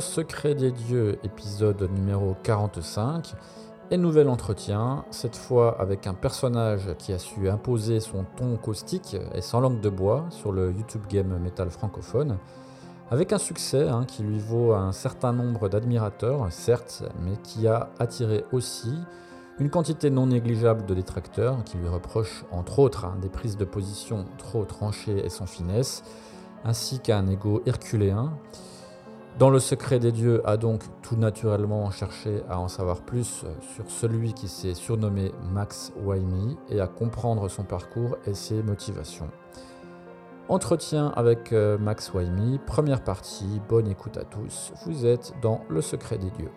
secret des dieux, épisode numéro 45, et nouvel entretien, cette fois avec un personnage qui a su imposer son ton caustique et sans langue de bois sur le YouTube Game Metal francophone, avec un succès hein, qui lui vaut un certain nombre d'admirateurs, certes, mais qui a attiré aussi une quantité non négligeable de détracteurs qui lui reprochent entre autres hein, des prises de position trop tranchées et sans finesse, ainsi qu'un ego herculéen. Dans le secret des dieux a donc tout naturellement cherché à en savoir plus sur celui qui s'est surnommé Max Waimi et à comprendre son parcours et ses motivations. Entretien avec euh, Max Waimi, première partie, bonne écoute à tous, vous êtes dans le secret des dieux.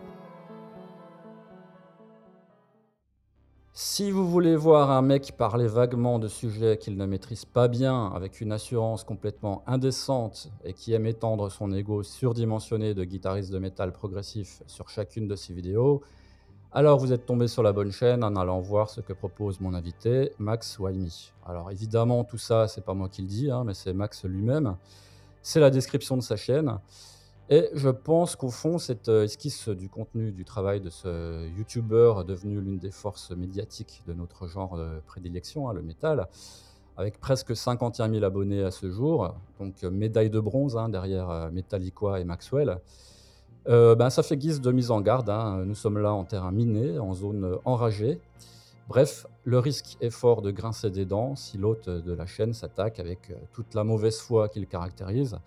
Si vous voulez voir un mec parler vaguement de sujets qu'il ne maîtrise pas bien, avec une assurance complètement indécente et qui aime étendre son ego surdimensionné de guitariste de métal progressif sur chacune de ses vidéos, alors vous êtes tombé sur la bonne chaîne en allant voir ce que propose mon invité, Max Waimi. Alors évidemment, tout ça, c'est pas moi qui le dis, hein, mais c'est Max lui-même. C'est la description de sa chaîne. Et je pense qu'au fond, cette euh, esquisse du contenu du travail de ce YouTuber devenu l'une des forces médiatiques de notre genre de prédilection, hein, le métal, avec presque 51 000 abonnés à ce jour, donc euh, médaille de bronze hein, derrière euh, Metallica et Maxwell, ben, ça fait guise de mise en garde. hein. Nous sommes là en terrain miné, en zone enragée. Bref, le risque est fort de grincer des dents si l'hôte de la chaîne s'attaque avec toute la mauvaise foi qu'il caractérise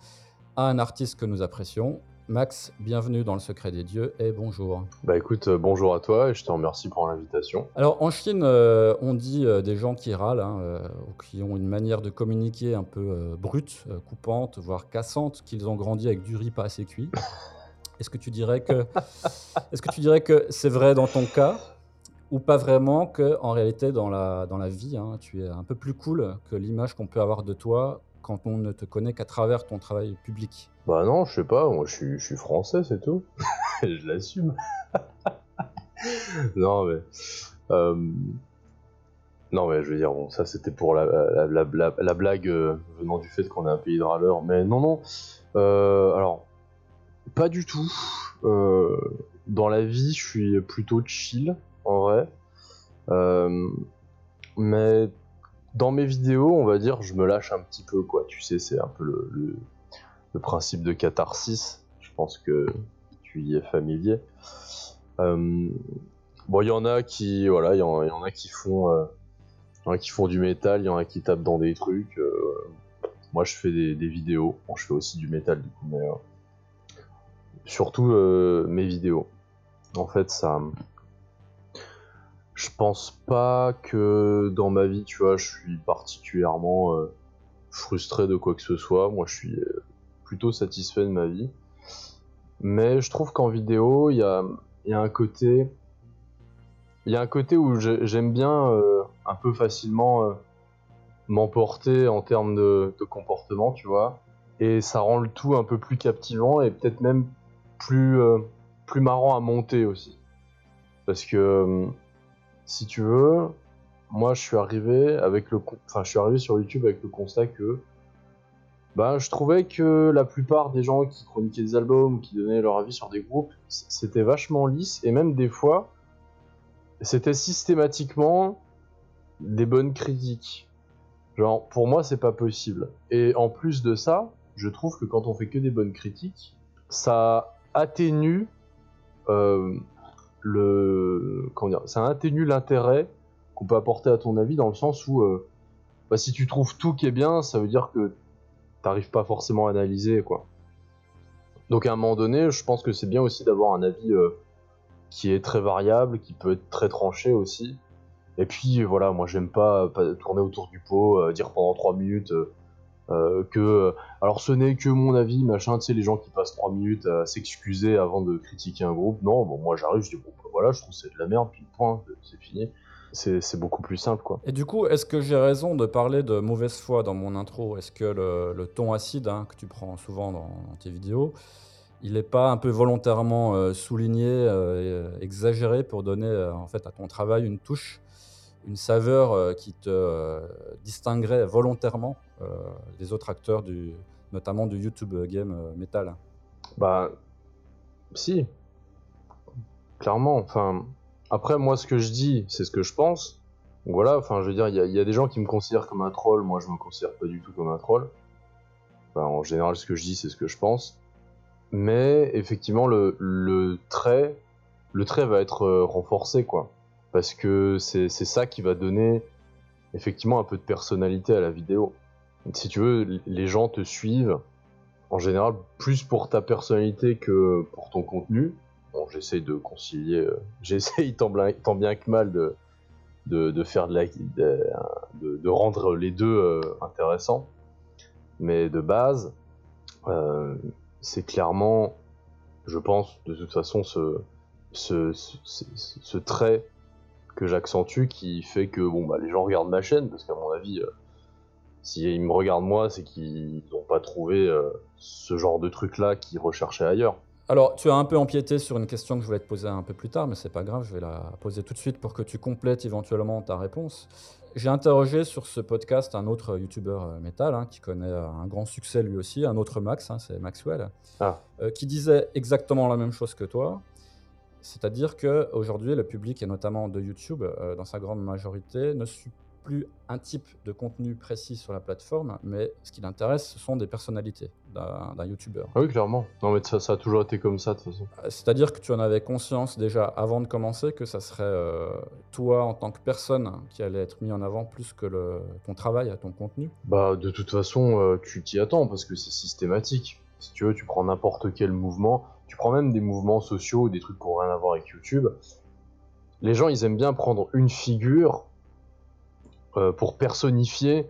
à un artiste que nous apprécions. Max, bienvenue dans le secret des dieux et bonjour. Bah écoute, euh, bonjour à toi et je te remercie pour l'invitation. Alors en Chine, euh, on dit euh, des gens qui râlent, hein, ou qui ont une manière de communiquer un peu brute, coupante, voire cassante, qu'ils ont grandi avec du riz pas assez cuit. Est-ce que tu dirais que, est-ce que tu dirais que c'est vrai dans ton cas ou pas vraiment que en réalité dans la dans la vie, hein, tu es un peu plus cool que l'image qu'on peut avoir de toi quand on ne te connaît qu'à travers ton travail public. Bah non, je sais pas, moi je suis, français, c'est tout. je l'assume. non mais... euh, Non mais je veux dire, bon, ça c'était pour la, la, la- la- la blague euh, venant du fait qu'on est un pays de râleurs. Mais non, non. Euh, alors, pas du tout. Dans la vie, je suis plutôt chill, en vrai. Mais dans mes vidéos, on va dire, je me lâche un petit peu, quoi. Tu sais, c'est un peu le, principe de catharsis. Je pense que tu y es familier. Euh, bon, il y en a qui, voilà, il y, a qui font, euh, y en a qui font du métal, il y en a qui tapent dans des trucs. euh, moi, je fais des, des vidéos. Bon, je fais aussi du métal, du coup, mais surtout mes vidéos. En fait, ça. Je pense pas que dans ma vie, tu vois, je suis particulièrement euh, frustré de quoi que ce soit. Moi, je suis euh, plutôt satisfait de ma vie. Mais je trouve qu'en vidéo, il y a, un côté. Il y a un côté où j'ai- j'aime bien euh, un peu facilement m'emporter en termes de, comportement, tu vois. Et ça rend le tout un peu plus captivant et peut-être même plus, marrant à monter aussi. Parce que, si tu veux, moi je suis arrivé avec le enfin je suis arrivé sur YouTube avec le constat que bah je trouvais que la plupart des gens qui chroniquaient des albums qui donnaient leur avis sur des groupes c'était vachement lisse et même des fois c'était systématiquement des bonnes critiques. Genre pour moi c'est pas possible. Et en plus de ça je trouve que quand on fait que des bonnes critiques ça atténue euh, le comment dire ça atténue l'intérêt qu'on peut apporter à ton avis dans le sens où euh, bah, si tu trouves tout qui est bien ça veut dire que t'arrives pas forcément à analyser quoi. Donc à un moment donné je pense que c'est bien aussi d'avoir un avis euh, qui est très variable qui peut être très tranché aussi. Et puis voilà moi j'aime pas, tourner autour du pot euh, dire pendant 3 minutes Euh, que alors ce n'est que mon avis machin tu sais les gens qui passent 3 minutes à s'excuser avant de critiquer un groupe non bon moi j'arrive je dis bon bah, voilà je trouve c'est de la merde puis point c'est fini. C'est beaucoup plus simple quoi. Et du coup est-ce que j'ai raison de parler de mauvaise foi dans mon intro? Est-ce que le, ton acide hein, que tu prends souvent dans, tes vidéos il n'est pas un peu volontairement euh, souligné euh, exagéré pour donner en fait à ton travail une touche une saveur qui te distinguerait volontairement des autres acteurs, du, notamment du YouTube Game Metal Bah, si. Clairement. Enfin, après, moi, ce que je dis, c'est ce que je pense. Voilà, enfin, je veux dire, il y, a des gens qui me considèrent comme un troll. Moi, je me considère pas du tout comme un troll. en général, ce que je dis, c'est ce que je pense. Mais effectivement, le, le trait, le trait va être renforcé, quoi parce que c'est ça qui va donner effectivement un peu de personnalité à la vidéo. Si tu veux, les gens te suivent en général plus pour ta personnalité que pour ton contenu. J'essaye de concilier, euh, j'essaye tant, bien que mal de, faire de, rendre les deux euh, intéressants. Mais de base, euh, c'est clairement, je pense, de toute façon, ce, ce, trait que j'accentue qui fait que bon bah les gens regardent ma chaîne parce qu'à mon avis euh, s'ils me regardent moi c'est qu'ils n'ont pas trouvé euh, ce genre de truc là qu'ils recherchaient ailleurs. Alors tu as un peu empiété sur une question que je voulais te poser un peu plus tard mais c'est pas grave je vais la poser tout de suite pour que tu complètes éventuellement ta réponse. J'ai interrogé sur ce podcast un autre youtubeur euh, métal hein, qui connaît un grand succès lui aussi, un autre Max, hein, c'est Maxwell, ah. qui disait exactement la même chose que toi. C'est-à-dire qu'aujourd'hui, le public, et notamment de YouTube, euh, dans sa grande majorité, ne suit plus un type de contenu précis sur la plateforme, mais ce qui l'intéresse, ce sont des personnalités d'un YouTuber. Ah oui, clairement. Non, mais ça, ça, a toujours été comme ça, de toute façon. Euh, c'est-à-dire que tu en avais conscience déjà avant de commencer que ça serait euh, toi, en tant que personne, qui allait être mis en avant plus que le, ton travail, ton contenu Bah, de toute façon, tu t'y attends, parce que c'est systématique. Si tu veux, tu prends n'importe quel mouvement, tu prends même des mouvements sociaux, des trucs qui n'ont rien à voir avec YouTube. Les gens, ils aiment bien prendre une figure euh, pour personnifier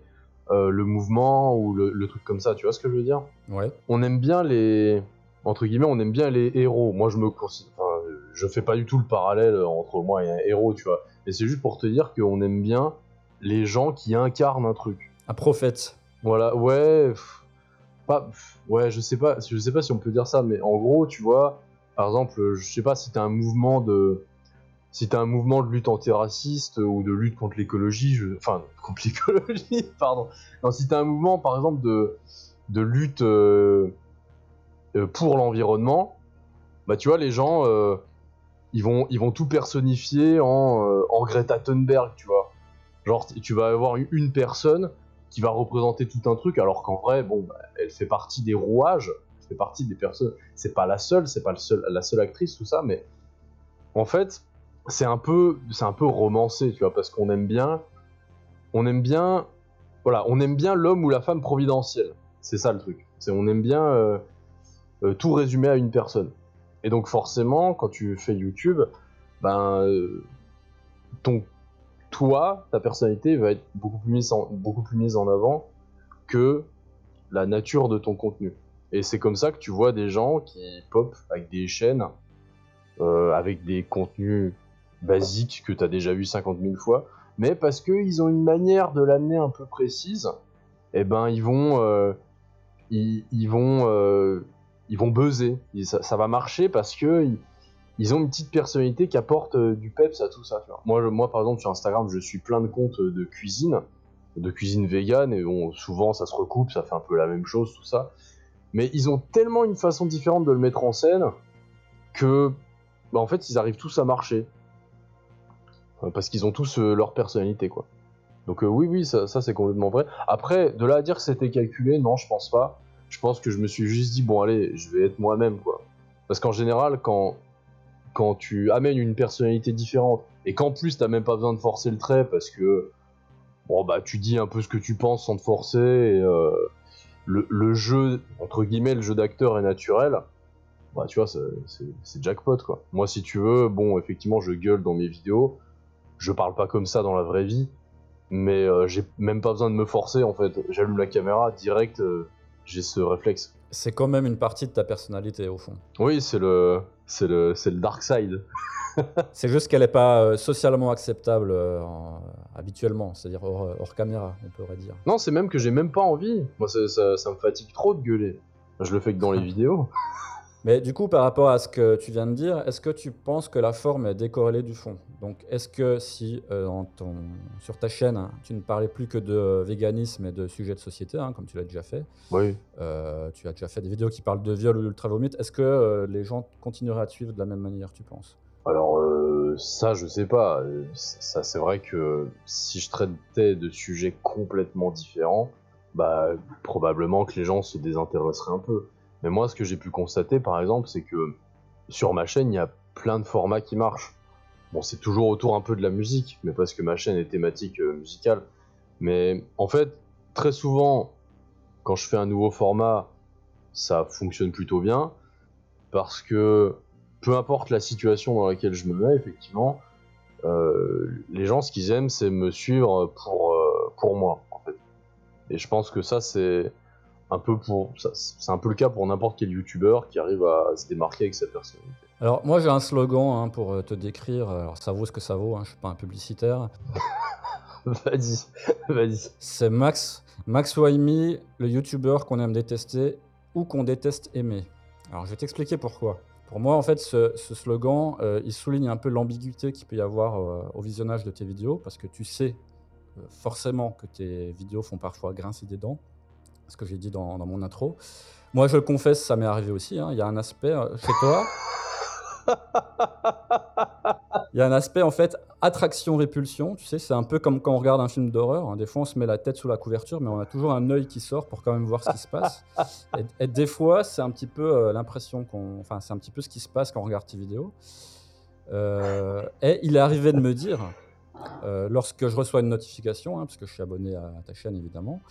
euh, le mouvement ou le, truc comme ça. Tu vois ce que je veux dire? Ouais. On aime bien les entre guillemets, on aime bien les héros. Moi, je me enfin, je fais pas du tout le parallèle entre moi et un héros, tu vois. Mais c'est juste pour te dire qu'on aime bien les gens qui incarnent un truc. Un prophète. Voilà, ouais ouais, je sais pas, je sais pas si on peut dire ça, mais en gros, tu vois, par exemple, je sais pas si t'as un mouvement de, si t'as un mouvement de lutte antiraciste ou de lutte contre l'écologie, enfin contre l'écologie, pardon. Non, si t'as un mouvement, par exemple, de, de lutte euh, euh, pour l'environnement, bah tu vois, les gens, euh, ils vont, ils vont tout personnifier en, en Greta Thunberg, tu vois. Genre, tu vas avoir une personne qui va représenter tout un truc, alors qu'en vrai, bon, bah, elle fait partie des rouages, elle fait partie des personnes. C'est pas la seule, c'est pas le seul, la seule actrice, tout ça, mais en fait, c'est un peu, c'est un peu romancé, tu vois, parce qu'on aime bien, on aime bien, voilà, on aime bien l'homme ou la femme providentielle. C'est ça le truc. C'est on aime bien euh, euh, tout résumer à une personne. Et donc forcément, quand tu fais YouTube, ben euh, ton toi, ta personnalité va être beaucoup plus mise en, beaucoup plus mise en avant que la nature de ton contenu. Et c'est comme ça que tu vois des gens qui pop avec des chaînes, avec des contenus basiques que tu as déjà vu 50 000 fois, mais parce qu'ils ont une manière de l'amener un peu précise, eh ben ils vont, euh, ils, vont, euh, ils vont buzzer. Ça, va marcher parce que ils ont une petite personnalité qui apporte euh, du peps à tout ça. Moi, moi, par exemple, sur Instagram, je suis plein de comptes de cuisine, de cuisine vegan, et bon, souvent ça se recoupe, ça fait un peu la même chose, tout ça. Mais ils ont tellement une façon différente de le mettre en scène que, bah, en fait, ils arrivent tous à marcher. Euh, parce qu'ils ont tous leur personnalité, quoi. Donc oui, oui, ça, c'est complètement vrai. Après, de là à dire que c'était calculé, non, je pense pas. Je pense que je me suis juste dit, bon, allez, je vais être moi-même, quoi. Parce qu'en général, quand, quand tu amènes une personnalité différente et qu'en plus t'as même pas besoin de forcer le trait parce que bon bah tu dis un peu ce que tu penses sans te forcer et euh, le, jeu entre guillemets le jeu d'acteur est naturel bah tu vois c'est jackpot quoi moi si tu veux bon effectivement je gueule dans mes vidéos je parle pas comme ça dans la vraie vie mais euh, j'ai même pas besoin de me forcer en fait. J'allume la caméra direct, euh, j'ai ce réflexe. C'est quand même une partie de ta personnalité au fond. Oui, c'est le, c'est le, c'est le dark side. C'est juste qu'elle n'est pas euh, socialement acceptable en- habituellement, c'est-à-dire hors, hors caméra, on pourrait dire. Non, c'est même que j'ai même pas envie. Moi, ça, ça me fatigue trop de gueuler. Je le fais que dans les vidéos. Mais du coup, par rapport à ce que tu viens de dire, est-ce que tu penses que la forme est décorrélée du fond? Donc, est-ce que si euh, dans ton- sur ta chaîne, hein, tu ne parlais plus que de euh, véganisme et de sujets de société, hein, comme tu l'as déjà fait, Oui. euh, tu as déjà fait des vidéos qui parlent de viol ou d'ultra-vomite, est-ce que les gens continueraient à te suivre de la même manière, tu penses? Alors ça, je sais pas. Ça, c'est vrai que si je traitais de sujets complètement différents, bah probablement que les gens se désintéresseraient un peu. Mais moi, ce que j'ai pu constater, par exemple, c'est que sur ma chaîne, il y a plein de formats qui marchent. Bon, c'est toujours autour un peu de la musique, mais parce que ma chaîne est thématique euh, musicale. Mais en fait, très souvent, quand je fais un nouveau format, ça fonctionne plutôt bien, parce que peu importe la situation dans laquelle je me mets, effectivement, euh, les gens, ce qu'ils aiment, c'est me suivre pour, euh, pour moi, en fait. Et je pense que ça, c'est un peu pour, c'est un peu le cas pour n'importe quel youtubeur qui arrive à se démarquer avec sa personnalité. Alors, moi, j'ai un slogan hein, pour euh, te décrire. Alors, ça vaut ce que ça vaut, hein, je ne suis pas un publicitaire. vas-y, vas-y. C'est Max, Max Waimi, le youtubeur qu'on aime détester ou qu'on déteste aimer. Alors, je vais t'expliquer pourquoi. Pour moi, en fait, ce, ce slogan, euh, il souligne un peu l'ambiguïté qu'il peut y avoir euh, au visionnage de tes vidéos, parce que tu sais euh, forcément que tes vidéos font parfois grincer des dents, ce que j'ai dit dans, mon intro. Moi, je le confesse, ça m'est arrivé aussi. hein. Il y a un aspect euh, chez toi. Il y a un aspect en fait attraction-répulsion, tu sais, c'est un peu comme quand on regarde un film d'horreur. hein. Des fois, on se met la tête sous la couverture, mais on a toujours un œil qui sort pour quand même voir ce qui se passe. Et, des fois, c'est un petit peu euh, l'impression qu'on, enfin, c'est un petit peu ce qui se passe quand on regarde tes vidéos. Euh, et il est arrivé de me dire, lorsque je reçois une notification, hein, parce que je suis abonné à ta chaîne évidemment,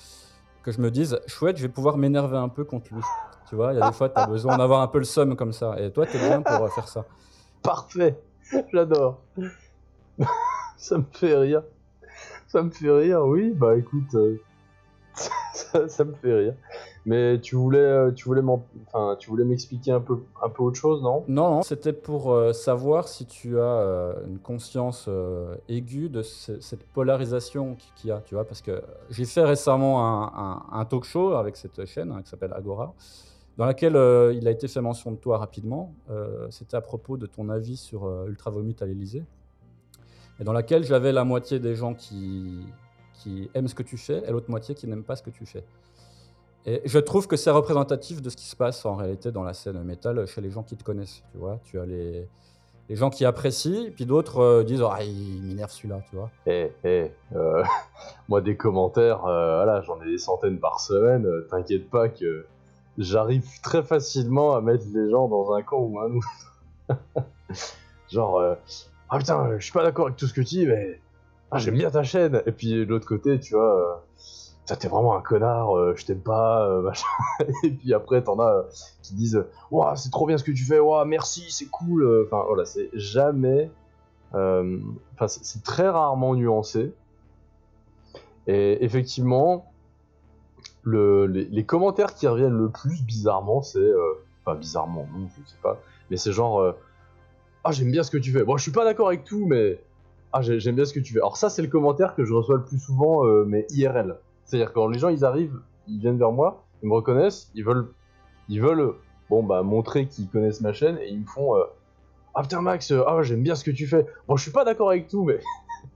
que je me dise, chouette, je vais pouvoir m'énerver un peu contre lui. Tu vois, il y a des fois, tu as besoin d'avoir un peu le somme comme ça. Et toi, tu es bien pour euh, faire ça. Parfait, j'adore. ça me fait rire. Ça me fait rire, oui. Bah écoute, euh, ça, ça me fait rire. Mais tu voulais, euh, tu voulais enfin, tu voulais m'expliquer un peu, un peu autre chose, non? Non, non, c'était pour euh, savoir si tu as euh, une conscience aiguë de ce- cette polarisation qui- qu'il y a, tu vois, parce que j'ai fait récemment un, talk show avec cette chaîne hein, qui s'appelle Agora, dans laquelle il a été fait mention de toi rapidement. C'était à propos de ton avis sur Ultra Vomit à l'Elysée, et dans laquelle j'avais la moitié des gens qui, qui aiment ce que tu fais et l'autre moitié qui n'aiment pas ce que tu fais. Et je trouve que c'est représentatif de ce qui se passe en réalité dans la scène métal chez les gens qui te connaissent. Tu vois, tu as les, gens qui apprécient, puis d'autres euh, disent ah il m'énerve celui-là, tu vois. Eh, eh, euh, moi des commentaires, euh, voilà, j'en ai des centaines par semaine. T'inquiète pas que j'arrive très facilement à mettre les gens dans un camp ou un autre. Genre, ah putain, je suis pas d'accord avec tout ce que tu dis, mais ah, j'aime bien ta chaîne. Et puis de l'autre côté, tu vois, t'es vraiment un connard, euh, je t'aime pas, euh, machin. Et puis après, t'en as euh, qui disent, waouh, c'est trop bien ce que tu fais, waouh, merci, c'est cool. Enfin voilà, c'est jamais Enfin, c'est très rarement nuancé. Et effectivement, le, les, commentaires qui reviennent le plus bizarrement, c'est. Enfin, bizarrement, non, je sais pas. Mais c'est genre. ah, j'aime bien ce que tu fais. Bon, je suis pas d'accord avec tout, mais. Ah, j'ai- j'aime bien ce que tu fais. Alors, ça, c'est le commentaire que je reçois le plus souvent, mais IRL. C'est-à-dire, quand les gens, ils arrivent, ils viennent vers moi, ils me reconnaissent, ils veulent. Ils veulent. Bon, bah, montrer qu'ils connaissent ma chaîne et ils me font. euh, ah putain Max, euh, ah j'aime bien ce que tu fais. Bon, je suis pas d'accord avec tout, mais.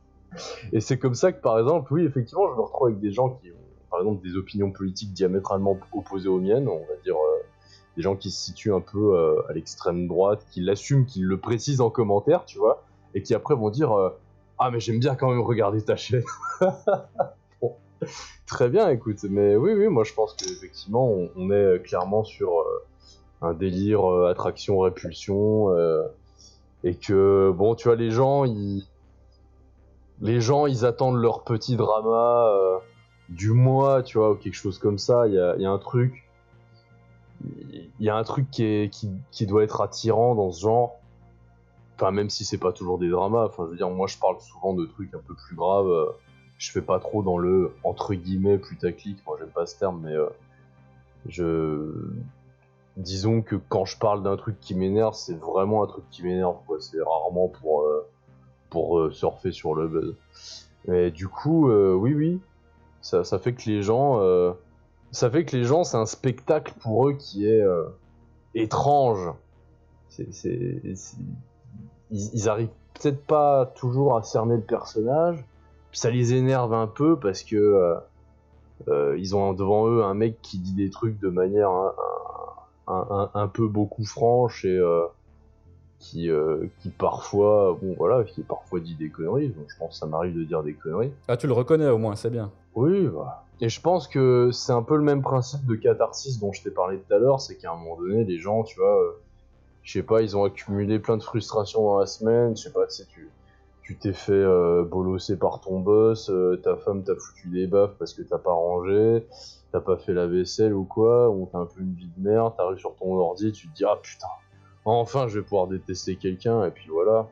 et c'est comme ça que par exemple, oui, effectivement, je me retrouve avec des gens qui ont, par exemple, des opinions politiques diamétralement opposées aux miennes, on va dire. euh, des gens qui se situent un peu à l'extrême droite, qui l'assument, qui le précisent en commentaire, tu vois, et qui après vont dire Ah, mais j'aime bien quand même regarder ta chaîne. Très bien, écoute, mais oui, oui, moi je pense qu'effectivement, on, on est clairement sur euh, un délire euh, attraction-répulsion, euh, et que, bon, tu vois, les gens, ils. Les gens, ils attendent leur petit drama euh, du mois, tu vois, ou quelque chose comme ça. Il y a, un truc il y a un truc qui doit être attirant dans ce genre. Enfin, même si c'est pas toujours des dramas. Enfin, je veux dire, moi, je parle souvent de trucs un peu plus graves. Je fais pas trop dans le entre guillemets putaclic. Moi, j'aime pas ce terme, mais euh, je disons que quand je parle d'un truc qui m'énerve, c'est vraiment un truc qui m'énerve. quoi. C'est rarement pour euh, pour euh, surfer sur le buzz. Mais du coup, oui, oui, ça, ça fait que les gens, ça fait que les gens, c'est un spectacle pour eux qui est étrange. C'est- ils, ils arrivent peut-être pas toujours à cerner le personnage. Ça les énerve un peu parce que euh, euh, ils ont devant eux un mec qui dit des trucs de manière un, un- un- un peu beaucoup franche et euh, qui, qui parfois, bon voilà, qui parfois dit des conneries. Donc je pense que ça m'arrive de dire des conneries. Ah, tu le reconnais au moins, c'est bien. Oui, bah. Et je pense que c'est un peu le même principe de catharsis dont je t'ai parlé tout à l'heure, c'est qu'à un moment donné, les gens, tu vois, je sais pas, ils ont accumulé plein de frustrations dans la semaine, je sais pas, tu sais, tu tu t'es fait euh, bolosser par ton boss, euh, ta femme t'a foutu des baffes parce que t'as pas rangé, t'as pas fait la vaisselle ou quoi, ou t'as un peu une vie de merde, t'arrives sur ton ordi, tu te dis ah putain, enfin je vais pouvoir détester quelqu'un, et puis voilà.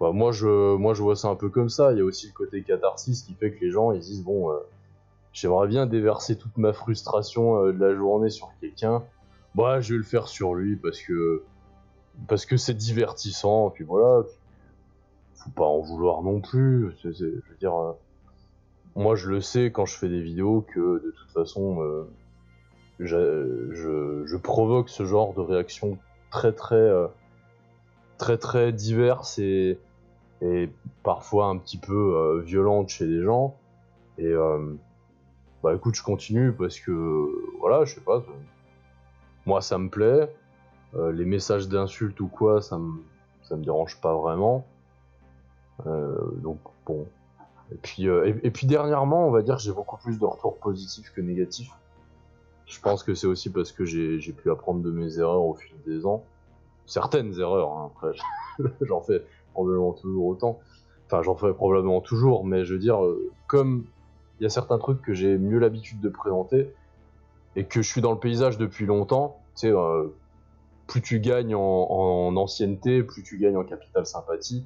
Bah, moi, je, moi je vois ça un peu comme ça, il y a aussi le côté catharsis qui fait que les gens ils disent bon, euh, j'aimerais bien déverser toute ma frustration de la journée sur quelqu'un, bah je vais le faire sur lui parce que parce que c'est divertissant, puis voilà, pas en vouloir non plus. je veux dire, euh, moi je le sais quand je fais des vidéos que de toute façon, euh, je, provoque ce genre de réactions très très euh, très très diverses et, parfois un petit peu violentes chez les gens. Et bah écoute, je continue parce que voilà, je sais pas, moi ça me plaît. Les messages d'insultes ou quoi, ça me ça me dérange pas vraiment. Euh, donc bon. Et puis, euh, et, puis dernièrement, on va dire que j'ai beaucoup plus de retours positifs que négatifs. Je pense que c'est aussi parce que j'ai pu apprendre de mes erreurs au fil des ans. Certaines erreurs, hein, après, j'en fais probablement toujours autant. Enfin, j'en fais probablement toujours, mais je veux dire, euh, comme il y a certains trucs que j'ai mieux l'habitude de présenter, et que je suis dans le paysage depuis longtemps, tu sais, plus tu gagnes en ancienneté, plus tu gagnes en capital sympathie,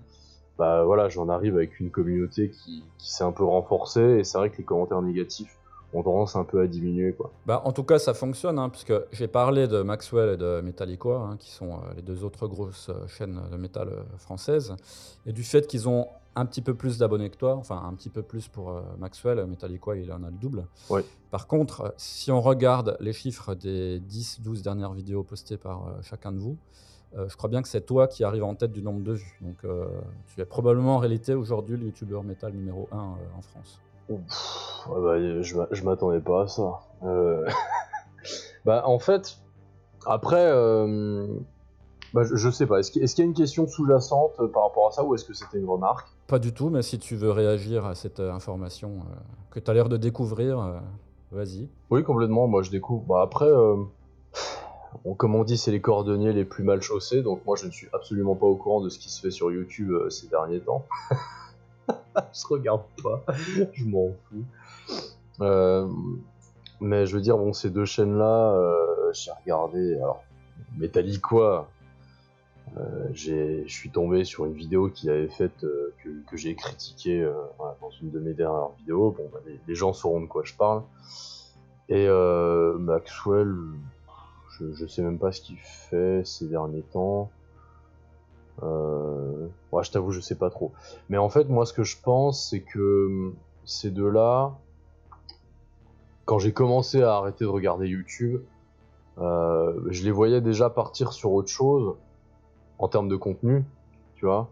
bah voilà, j'en arrive avec une communauté qui, qui s'est un peu renforcée, et c'est vrai que les commentaires négatifs ont tendance un peu à diminuer, quoi. Bah, en tout cas, ça fonctionne, hein, puisque j'ai parlé de Maxwell et de Metallica, hein, qui sont euh, les deux autres grosses euh, chaînes de métal euh, françaises, et du fait qu'ils ont un petit peu plus d'abonnés que toi, enfin un petit peu plus pour Maxwell, Metallica, il en a le double. Par contre, si on regarde les chiffres des 10-12 dernières vidéos postées par chacun de vous, euh, je crois bien que c'est toi qui arrive en tête du nombre de vues. Donc euh, tu es probablement en réalité aujourd'hui le youtubeur métal numéro 1 en France. Pff, ouais, bah, je je m'attendais pas à ça. Euh, bah, en fait, après, euh, bah, je, je sais pas. Est-ce qu'il y a une question sous-jacente euh, par rapport à ça ou est-ce que c'était une remarque? Pas du tout, mais si tu veux réagir à cette euh, information euh, que tu as l'air de découvrir, euh, vas-y. Oui, complètement. Moi, je découvre. Bah, après, euh, comme on dit, c'est les cordonniers les plus mal chaussés. Donc, moi, je ne suis absolument pas au courant de ce qui se fait sur YouTube euh, ces derniers temps. je regarde pas. je m'en fous. Euh, mais je veux dire, bon, ces deux chaînes-là, euh, j'ai regardé. Alors, Metallica, je suis tombé sur une vidéo qu'il avait faite, que, j'ai critiquée dans une de mes dernières vidéos. Bon, bah, les, gens sauront de quoi je parle. Et Maxwell, je, sais même pas ce qu'il fait ces derniers temps. Euh, ouais, je t'avoue, je sais pas trop. Mais en fait, moi, ce que je pense, c'est que hum, ces deux-là, quand j'ai commencé à arrêter de regarder YouTube, euh, je les voyais déjà partir sur autre chose en termes de contenu, tu vois.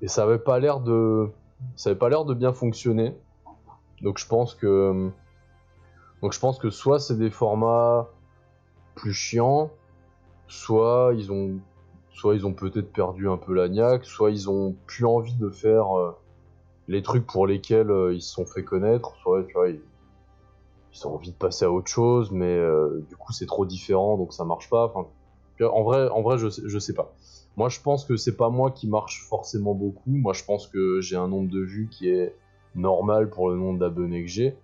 Et ça avait pas l'air de, ça avait pas l'air de bien fonctionner. Donc je pense que, hum, donc je pense que soit c'est des formats plus chiants, soit ils ont, soit ils ont peut-être perdu un peu la niaque, soit ils ont plus envie de faire euh, les trucs pour lesquels euh, ils se sont fait connaître, soit ils, ont envie de passer à autre chose, mais euh, du coup c'est trop différent donc ça marche pas. En vrai, en vrai je, sais- sais pas. Moi je pense que c'est pas moi qui marche forcément beaucoup. Moi je pense que j'ai un nombre de vues qui est normal pour le nombre d'abonnés que j'ai.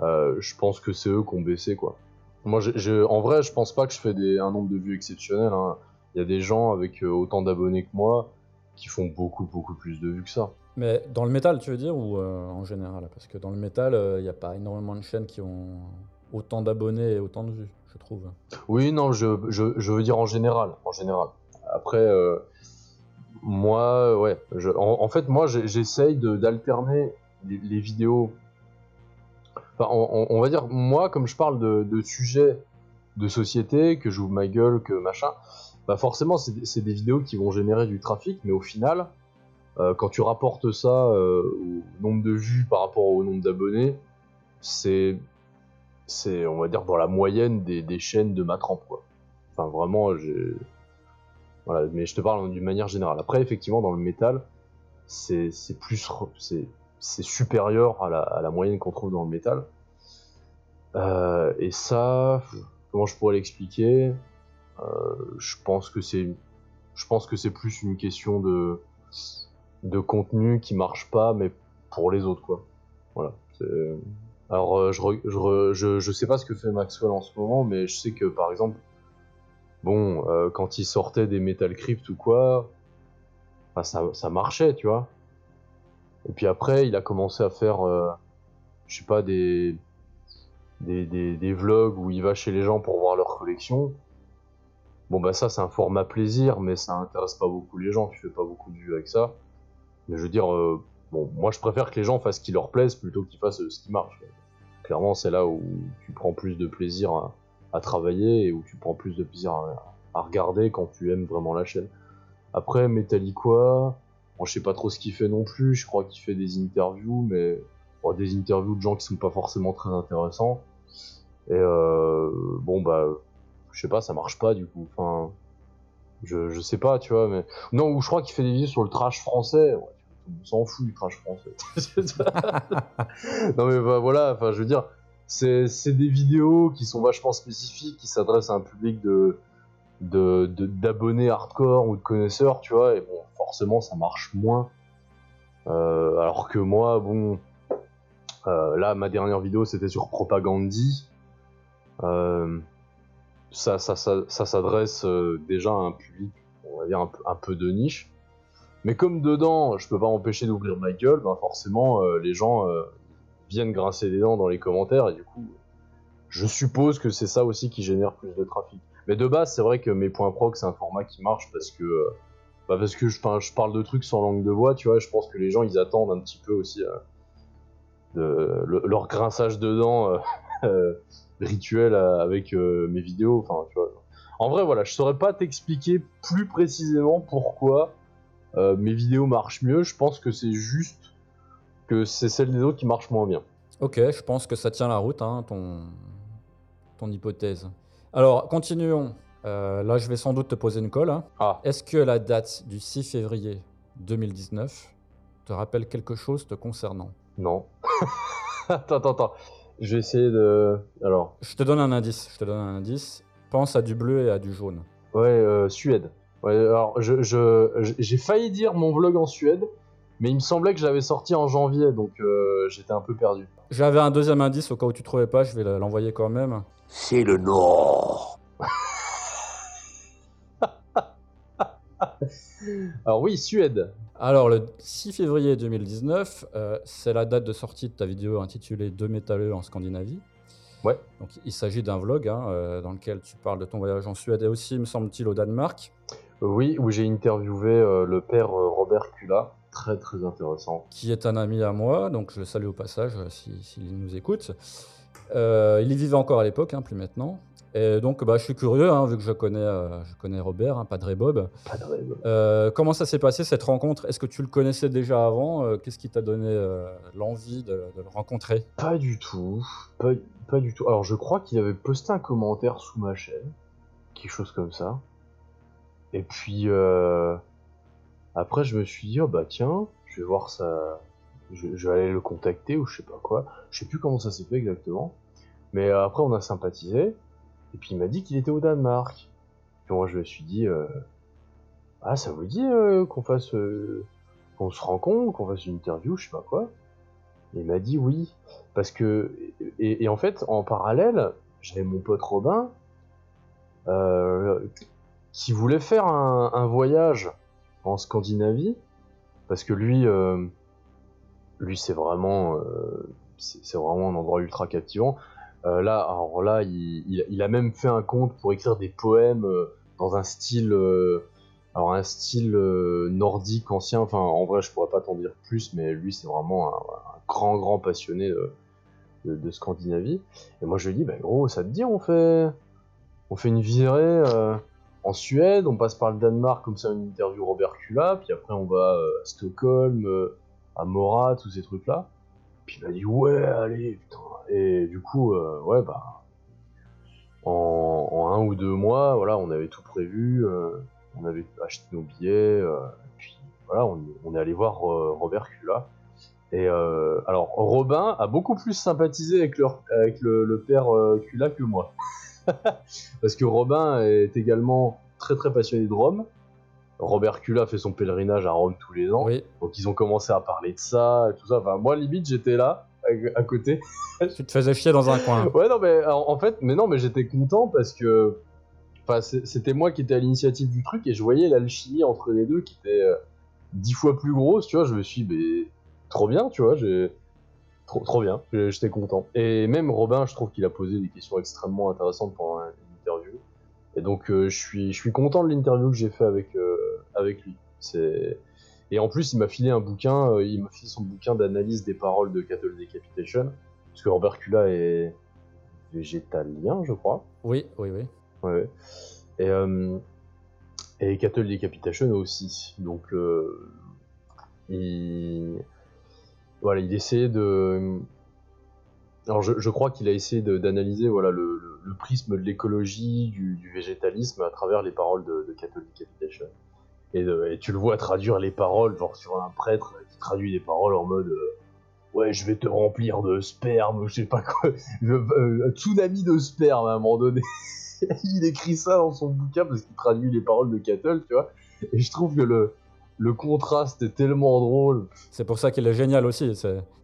Je pense que c'est eux qui ont baissé quoi. Moi, j'ai- en vrai, je pense pas que je fais des, un nombre de vues exceptionnel. hein. Il y a des gens avec euh, autant d'abonnés que moi qui font beaucoup, beaucoup plus de vues que ça. Mais dans le métal, tu veux dire, ou euh, en général? Parce que dans le métal, il n'y a pas énormément de chaînes qui ont autant d'abonnés et autant de vues, je trouve. Oui, non, je, je, je veux dire en général. En général. Après, euh, moi, ouais. Je, en, fait, moi, j'essaye d'alterner les, les, vidéos. On, va dire, moi, comme je parle de, sujets de société, que j'ouvre ma gueule, que machin, bah forcément, c'est des vidéos qui vont générer du trafic, mais au final, euh, quand tu rapportes ça euh, au nombre de vues par rapport au nombre d'abonnés, c'est, c'est, on va dire, dans la moyenne des, chaînes de ma trempe, quoi. Enfin, vraiment, j'ai. Voilà, mais je te parle d'une manière générale. Après, effectivement, dans le métal, c'est, plus. C'est supérieur à la, moyenne qu'on trouve dans le métal. Euh, et ça, comment je pourrais l'expliquer? Euh, Je pense que c'est, plus une question de de contenu qui marche pas, mais pour les autres, quoi. Voilà. Alors, euh, je, je, sais pas ce que fait Maxwell en ce moment, mais je sais que par exemple, bon, quand il sortait des Metal Crypt ou quoi, ça, ça marchait, tu vois. Et puis après, il a commencé à faire, euh, je sais pas, des, des, vlogs où il va chez les gens pour voir leur collection. Bon, bah ça, c'est un format plaisir, mais ça intéresse pas beaucoup les gens, tu fais pas beaucoup de vues avec ça. Mais je veux dire, euh, bon, moi je préfère que les gens fassent ce qui leur plaise plutôt qu'ils fassent ce qui marche. Clairement, c'est là où tu prends plus de plaisir à, travailler et où tu prends plus de plaisir à, regarder quand tu aimes vraiment la chaîne. Après, Metallica, je sais pas trop ce qu'il fait non plus. Je crois qu'il fait des interviews, mais des interviews de gens qui sont pas forcément très intéressants. Et euh, bon, bah, je sais pas, ça marche pas du coup. Enfin, je, sais pas, tu vois, mais. Non, ou je crois qu'il fait des vidéos sur le trash français on s'en fout du crash français. non mais bah, voilà, enfin je veux dire, c'est des vidéos qui sont vachement spécifiques, qui s'adressent à un public de d'abonnés hardcore ou de connaisseurs, tu vois, et bon, forcément ça marche moins. Euh, alors que moi, bon, euh, là ma dernière vidéo c'était sur Propagandie. Euh, ça, ça, ça, s'adresse déjà à un public, on va dire un peu de niche. Mais comme dedans, je peux pas m'empêcher d'ouvrir ma gueule, ben forcément, les gens viennent grincer des dents dans les commentaires, et du coup, je suppose que c'est ça aussi qui génère plus de trafic. Mais de base, c'est vrai que mes points proc, c'est un format qui marche parce que, bah parce que je, parle de trucs sans langue de voix, tu vois, je pense que les gens, ils attendent un petit peu aussi de, leur grinçage de dents rituel avec mes vidéos, enfin, tu vois. En vrai, voilà, je saurais pas t'expliquer plus précisément pourquoi euh, mes vidéos marchent mieux, je pense que c'est juste que c'est celle des autres qui marchent moins bien. Ok, je pense que ça tient la route, hein, ton... ton hypothèse. Alors, continuons. Euh, là, je vais sans doute te poser une colle. Hein. Ah. Est-ce que la date du 6 février 2019 te rappelle quelque chose te concernant? Non. attends, attends, attends. Je vais essayer de. Alors. Je te donne un indice. Je te donne un indice. Pense à du bleu et à du jaune. Ouais, euh, Suède. Ouais, alors je, je, j'ai failli dire mon vlog en Suède, mais il me semblait que j'avais sorti en janvier, donc euh, j'étais un peu perdu. J'avais un deuxième indice au cas où tu trouvais pas, je vais l'envoyer quand même. C'est le Nord. alors oui, Suède. Alors le 6 février 2019, euh, c'est la date de sortie de ta vidéo intitulée Deux métalleux en Scandinavie. Ouais. Donc il s'agit d'un vlog hein, euh, dans lequel tu parles de ton voyage en Suède et aussi, me semble-t-il, au Danemark. Oui, où j'ai interviewé euh, le père euh, Robert Kula, très très intéressant. Qui est un ami à moi, donc je le salue au passage s'il si, nous écoute. il y vivait encore à l'époque, hein, plus maintenant. Et donc, bah, je suis curieux, hein, vu que je connais, je connais Robert, hein, Padre Bob. Padre Bob. Euh, comment ça s'est passé cette rencontre? Est-ce que tu le connaissais déjà avant? Qu'est-ce qui t'a donné l'envie de, de, le rencontrer? Pas du tout, pas, pas, du tout. Alors, je crois qu'il avait posté un commentaire sous ma chaîne, quelque chose comme ça. Et puis euh, après, je me suis dit, oh bah tiens, je vais voir ça. Je, vais aller le contacter ou je sais pas quoi. Je sais plus comment ça s'est fait exactement. Mais euh, après, on a sympathisé. Et puis il m'a dit qu'il était au Danemark. Puis moi, je me suis dit, euh, ah, ça vous dit qu'on fasse, qu'on se rencontre, qu'on fasse une interview, je sais pas quoi? Et il m'a dit oui, parce que et, en fait, en parallèle, j'avais mon pote Robin. Euh, qui voulait faire un, voyage en Scandinavie, parce que lui, euh, lui c'est vraiment, euh, c'est vraiment un endroit ultra captivant. Euh, là, alors là, il, a même fait un compte pour écrire des poèmes euh, dans un style, euh, alors un style nordique ancien. Enfin, en vrai, je pourrais pas t'en dire plus, mais lui, c'est vraiment un, grand, grand passionné de, Scandinavie. Et moi, je lui dis, bah gros, ça te dit, on fait, on fait une virée en Suède, on passe par le Danemark comme ça, une interview Robert Kula, puis après on va à Stockholm, à Morat, tous ces trucs-là. Puis il m'a dit ouais, allez, putain. Et du coup, euh, ouais, bah, en, en un ou deux mois, voilà, on avait tout prévu, euh, on avait acheté nos billets, euh, et puis voilà, on, on est allé voir Robert Kula. Et alors, Robin a beaucoup plus sympathisé avec, le, le père Kula que moi. Parce que Robin est également très très passionné de Rome. Robert Kula fait son pèlerinage à Rome tous les ans. Oui, Donc ils ont commencé à parler de ça et tout ça. Enfin, moi, limite, j'étais là, à, à côté. tu te faisais chier dans un coin. Ouais, non, mais en, en fait, mais non, mais j'étais content parce que. Enfin, c'était moi qui étais à l'initiative du truc et je voyais l'alchimie entre les deux qui était euh, dix fois plus grosse, tu vois. Je me suis dit, mais trop bien, tu vois. J'ai. Trop, trop bien, j'étais content. Et même Robin, je trouve qu'il a posé des questions extrêmement intéressantes pendant l'interview. Et donc, euh, je suis, je suis content de l'interview que j'ai fait avec, euh, avec lui. C'est. Et en plus, il m'a filé un bouquin, euh, il m'a filé son bouquin d'analyse des paroles de Cattle Decapitation. Parce que Robert Kula est végétalien, je crois. Oui, oui, oui. Ouais. Et, euh, et Cattle Decapitation aussi. Donc, euh, il, voilà, il essayait de. Alors, je, je crois qu'il a essayé d'analyser voilà, le, le- le prisme de l'écologie, du, du végétalisme à travers les paroles de, de Cattle Decapitation. Et, de- et tu le vois traduire les paroles, genre sur un prêtre qui traduit les paroles en mode. euh, Ouais, je vais te remplir de sperme, je sais pas quoi. Je- euh, tsunami de sperme à un moment donné. il écrit ça dans son bouquin parce qu'il traduit les paroles de Cattle, tu vois. Et je trouve que le, le contraste est tellement drôle. C'est pour ça qu'il est génial aussi.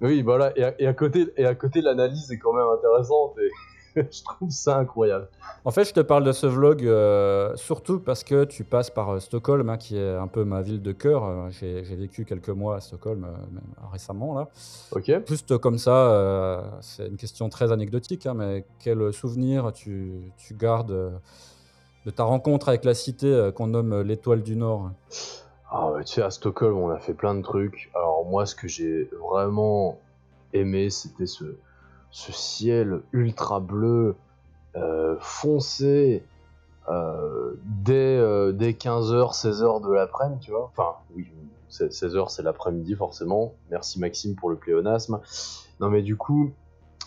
Oui, voilà. Et à, et à côté, et à côté, l'analyse est quand même intéressante. Et je trouve ça incroyable. En fait, je te parle de ce vlog euh, surtout parce que tu passes par euh, Stockholm, hein, qui est un peu ma ville de cœur. Euh, J'ai vécu quelques mois à Stockholm euh, même récemment là. Ok. Juste comme ça, c'est une question très anecdotique, hein, mais quel souvenir tu, tu gardes de ta rencontre avec la cité qu'on nomme l'étoile du Nord? Ah ouais, tu sais, à Stockholm, on a fait plein de trucs. Alors moi, ce que j'ai vraiment aimé, c'était ce, ce ciel ultra bleu, euh, foncé, euh, dès, euh, dès 15h, 16h de l'après-midi, tu vois. Enfin, oui, 16h, c'est l'après-midi, forcément. Merci Maxime pour le pléonasme. Non, mais du coup,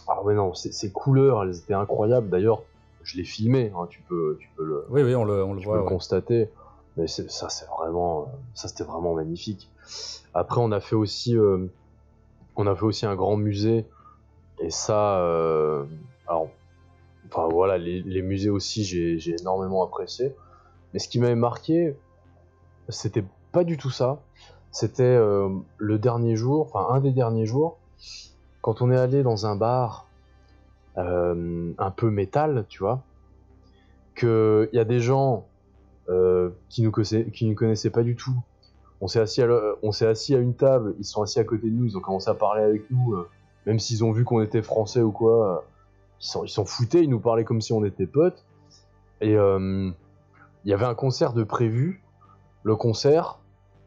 ah ouais, non, ces ces couleurs, elles étaient incroyables. D'ailleurs, je l'ai filmé, hein, tu, peux, tu peux le, Oui, oui, on le, on le tu voit. peux le constater. Mais ça, c'est vraiment, ça, c'était vraiment magnifique. Après, on a fait aussi, euh, on a fait aussi un grand musée. Et ça, euh, alors, enfin voilà, les, musées aussi, j'ai énormément apprécié. Mais ce qui m'avait marqué, c'était pas du tout ça. C'était euh, le dernier jour, enfin un des derniers jours, quand on est allé dans un bar euh, un peu métal, tu vois, qu'il y a des gens qui nous qui nous connaissaient pas du tout. On s'est assis, assis à une table, ils sont assis à côté de nous, ils ont commencé à parler avec nous, même s'ils ont vu qu'on était français ou quoi, ils s'en foutaient, ils nous parlaient comme si on était potes. Et euh, il y avait un concert de prévu. Le concert,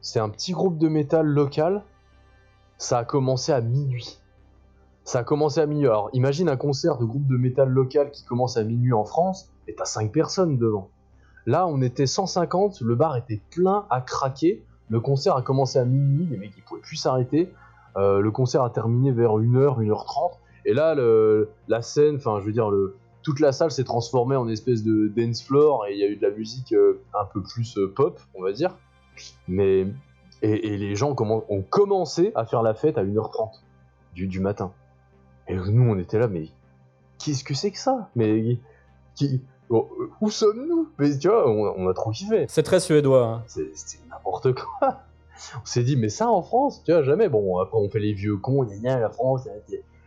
c'est un petit groupe de métal local. Ça a commencé à minuit. Ça a commencé à minuit. Alors imagine un concert de groupe de métal local qui commence à minuit en France, et t'as 5 personnes devant. Là, on était 150, le bar était plein à craquer. Le concert a commencé à minuit, les mecs ils pouvaient plus s'arrêter. Euh, le concert a terminé vers 1h, 1h30. Et là, le- la scène, enfin, je veux dire, le, toute la salle s'est transformée en espèce de dance floor et il y a eu de la musique euh, un peu plus euh, pop, on va dire. Mais. Et, et les gens commen- ont commencé à faire la fête à 1h30 du, du matin. Et nous, on était là, mais qu'est-ce que c'est que ça? Mais qui, oh, où sommes-nous? Mais tu vois, on, on a trop kiffé. C'est très suédois. hein. C'est- C'était n'importe quoi. On s'est dit, mais ça en France, tu vois, jamais. Bon, après, on fait les vieux cons, gna gna, la France,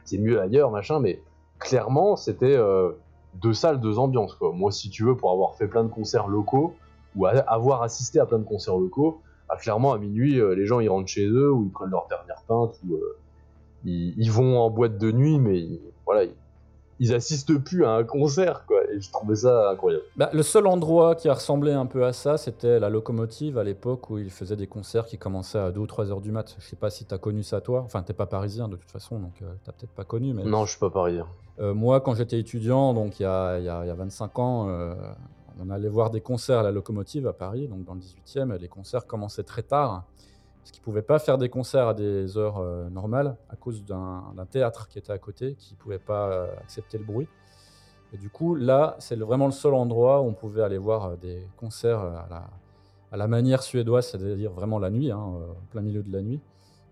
c'est- mieux ailleurs, machin, mais clairement, c'était euh, deux salles, deux ambiances, quoi. Moi, si tu veux, pour avoir fait plein de concerts locaux, ou avoir assisté à plein de concerts locaux, ah, clairement, à minuit, euh, les gens ils rentrent chez eux ou ils prennent leur dernière pinte ou euh, ils, vont en boîte de nuit, mais voilà, ils assistent plus à un concert, quoi. Et je trouvais ça incroyable. Bah, le seul endroit qui a ressemblé un peu à ça, c'était la locomotive à l'époque où ils faisaient des concerts qui commençaient à 2 ou 3 heures du mat. Je sais pas si tu as connu ça toi. Enfin, t'es pas parisien de toute façon, donc euh, t'as peut-être pas connu. Mais Non, je suis pas parisien. Euh, moi, quand j'étais étudiant, donc il y a, y a- y a 25 ans, euh, on allait voir des concerts à la locomotive à Paris, donc dans le 18e, et les concerts commençaient très tard, parce qu'ils ne pouvaient pas faire des concerts à des heures euh, normales à cause d'un théâtre qui était à côté, qui ne pouvait pas euh, accepter le bruit. Et du coup, là, c'est vraiment le seul endroit où on pouvait aller voir euh, des concerts à la, manière suédoise, c'est-à-dire vraiment la nuit, hein, en plein milieu de la nuit,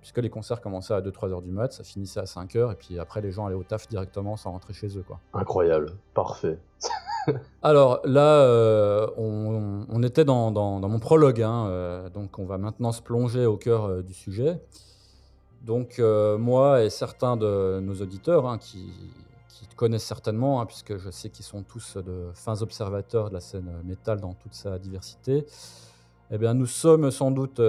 puisque les concerts commençaient à 2-3 heures du mat, ça finissait à 5 heures, et puis après, les gens allaient au taf directement sans rentrer chez eux. Quoi. Incroyable, parfait. Alors là, euh, on, était dans, mon prologue, hein, euh, donc on va maintenant se plonger au cœur euh, du sujet. Donc moi et certains de nos auditeurs hein, qui, connaissent certainement, hein, puisque je sais qu'ils sont tous de fins observateurs de la scène métal dans toute sa diversité, eh bien nous sommes sans doute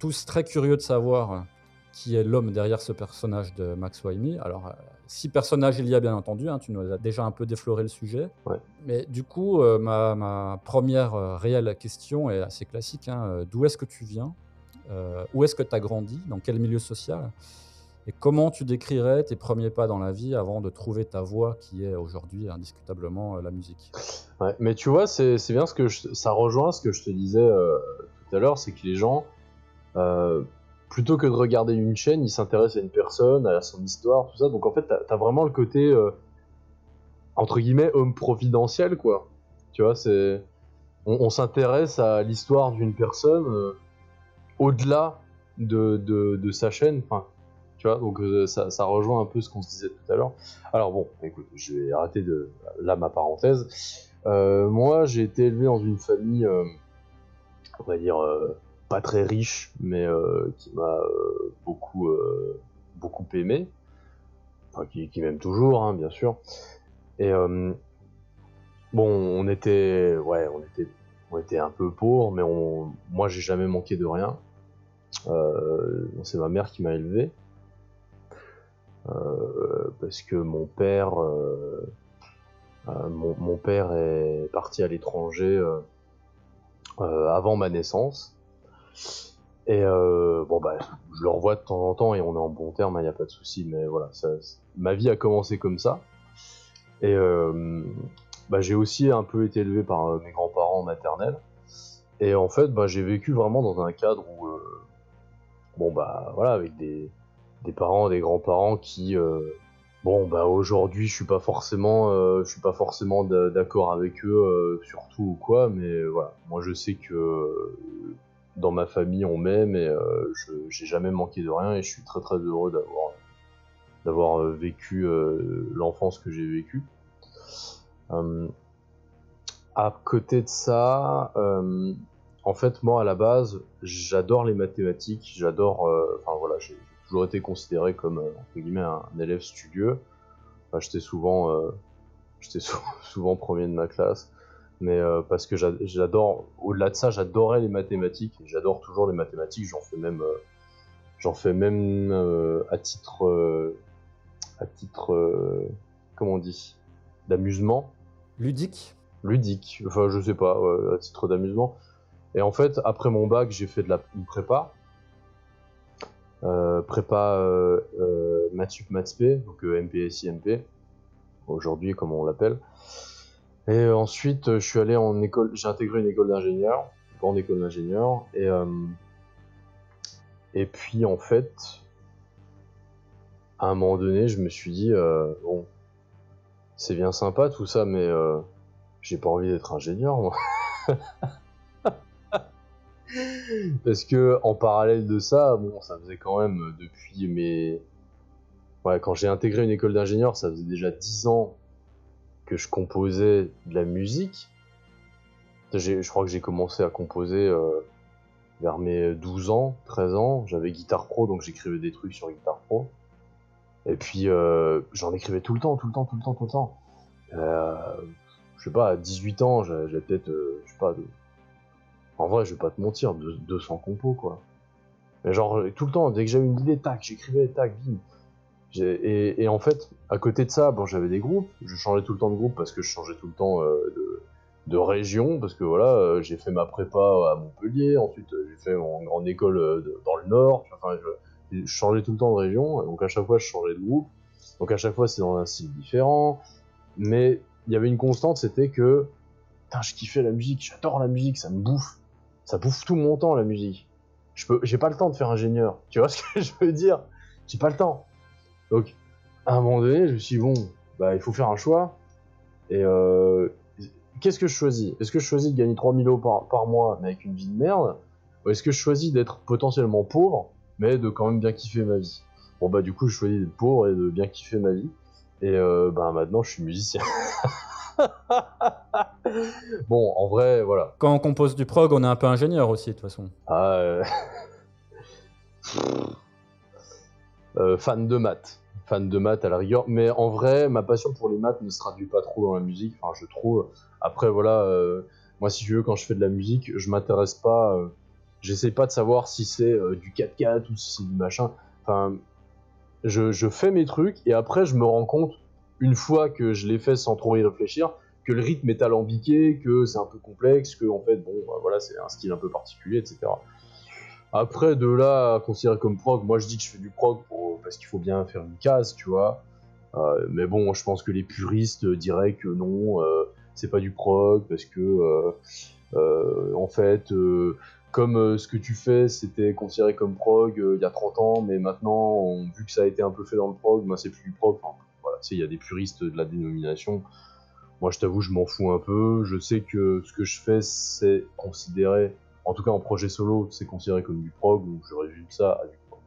tous très curieux de savoir qui est l'homme derrière ce personnage de Max Waimi. Alors, six personnages il y a bien entendu, hein, tu nous as déjà un peu défloré le sujet. Ouais. Mais du coup, euh, ma, ma première euh, réelle question est assez classique. hein, euh, D'où est-ce que tu viens? Où est-ce que tu as grandi? Dans quel milieu social? Et comment tu décrirais tes premiers pas dans la vie avant de trouver ta voie qui est aujourd'hui indiscutablement la musique? Ouais, mais tu vois, c'est bien ce que je- ça rejoint ce que je te disais tout à l'heure, c'est que les gens, plutôt que de regarder une chaîne, ils s'intéressent à une personne, à son histoire, tout ça. Donc en fait, t'as as vraiment le côté euh, entre guillemets homme providentiel, quoi. Tu vois, c'est on, s'intéresse à l'histoire d'une personne euh, au-delà de, de, sa chaîne. Enfin, tu vois, donc euh, ça, rejoint un peu ce qu'on se disait tout à l'heure. Alors bon, écoute, je vais arrêter de là ma parenthèse. Moi, j'ai été élevé dans une famille, on va dire, pas très riche, mais euh, qui m'a euh, beaucoup, euh, beaucoup aimé. Enfin, qui, m'aime toujours, hein, bien sûr. Et bon, on était, ouais, on était, on était un peu pauvres, mais on, moi, j'ai jamais manqué de rien. C'est ma mère qui m'a élevé. Parce que mon père, mon, mon père est parti à l'étranger avant ma naissance. Et euh, bon bah je le revois de temps en temps et on est en bon terme, il n'y a pas de souci. Mais voilà, ma vie a commencé comme ça. Et euh, bah, j'ai aussi un peu été élevé par euh, mes grands-parents maternels. Et en fait, bah, j'ai vécu vraiment dans un cadre où, euh, bon bah voilà, avec des, des parents, des grands-parents qui, bon bah aujourd'hui, je suis pas forcément, je suis pas forcément d'a- d'accord avec eux euh, sur tout ou quoi, mais voilà, moi je sais que dans ma famille on m'aime et euh, je j'ai jamais manqué de rien et je suis très très heureux d'avoir euh, vécu euh, l'enfance que j'ai vécue. Euh, à côté de ça, en fait, moi, à la base, j'adore les mathématiques, j'adore, enfin voilà, j'ai toujours été considéré comme, entre guillemets, un, élève studieux. J'étais souvent, j'étais sou- souvent premier de ma classe, mais euh, parce que j'a- j'adore, au-delà de ça, j'adorais les mathématiques, et j'adore toujours les mathématiques, j'en fais même, euh, j'en fais même euh, à titre, à titre, comment on dit, d'amusement. Ludique? Ludique, enfin je sais pas, à titre d'amusement. Et en fait, après mon bac, j'ai fait de la une prépa, prépa maths sup maths donc MPSI MP, aujourd'hui comme on l'appelle. Et euh, ensuite, euh, je suis allé en école, j'ai intégré une école d'ingénieur, grande école d'ingénieur, et euh, et puis en fait, à un moment donné, je me suis dit euh, bon, c'est bien sympa tout ça, mais j'ai pas envie d'être ingénieur, moi. Parce que en parallèle de ça, bon, ça faisait quand même depuis mes. Ouais, quand j'ai intégré une école d'ingénieur, ça faisait déjà 10 ans que je composais de la musique. Je crois que j'ai commencé à composer euh, vers mes 12 ans, 13 ans. J'avais Guitare Pro, donc j'écrivais des trucs sur Guitare Pro. Et puis euh, j'en écrivais tout le temps, tout le temps, tout le temps, tout le temps. Euh, je sais pas, à 18 ans, j'a- j'avais peut-être, je sais pas, de- En vrai, je vais pas te mentir, deux- 200 compos, quoi. Mais genre, tout le temps, dès que j'avais une idée, tac, j'écrivais, tac, bim. Et, en fait, à côté de ça, bon, j'avais des groupes. Je changeais tout le temps de groupe parce que je changeais tout le temps euh, de, région. Parce que voilà, euh, j'ai fait ma prépa à Montpellier. Ensuite, euh, j'ai fait mon grande école dans le Nord. Enfin, je, je changeais tout le temps de région. Donc à chaque fois, je changeais de groupe. Donc à chaque fois, c'est dans un style différent. Mais il y avait une constante, c'était que putain, je kiffais la musique. J'adore la musique, ça me bouffe. Ça bouffe tout mon temps, la musique. Je peux, j'ai pas le temps de faire ingénieur. Tu vois ce que je veux dire? J'ai pas le temps. Donc, à un moment donné, je me suis dit, bon, bah, il faut faire un choix. Et euh, qu'est-ce que je choisis? Est-ce que je choisis de gagner 3000 euros par, par mois, mais avec une vie de merde? Ou est-ce que je choisis d'être potentiellement pauvre, mais de quand même bien kiffer ma vie? Bon, bah, du coup, je choisis d'être pauvre et de bien kiffer ma vie. Et euh, bah, maintenant, je suis musicien. bon, en vrai, voilà. Quand on compose du prog, on est un peu ingénieur aussi, de toute façon. Ah, euh, euh, fan de maths. Fan de maths à la rigueur. Mais en vrai, ma passion pour les maths ne se traduit pas trop dans la musique. Enfin, je trouve. Après, voilà. euh, moi, si tu veux, quand je fais de la musique, je m'intéresse pas. euh, J'essaie pas de savoir si c'est euh, du 4-4 ou si c'est du machin. Enfin, je, fais mes trucs et après, je me rends compte, une fois que je l'ai fait sans trop y réfléchir, que le rythme est alambiqué, que c'est un peu complexe, que en fait, bon, bah, voilà, c'est un style un peu particulier, etc. Après, de là à considérer comme prog, moi je dis que je fais du prog parce qu'il faut bien faire une case, tu vois. Euh, mais bon, je pense que les puristes diraient que non, euh, c'est pas du prog parce que, euh, en fait, comme ce que tu fais, c'était considéré comme prog il y a 30 ans, mais maintenant, vu que ça a été un peu fait dans le prog, ben, c'est plus du prog. Voilà, tu il y a des puristes de la dénomination. Moi, je t'avoue, je m'en fous un peu. Je sais que ce que je fais, c'est considéré, en tout cas en projet solo, c'est considéré comme du prog, donc je résume ça à du prog.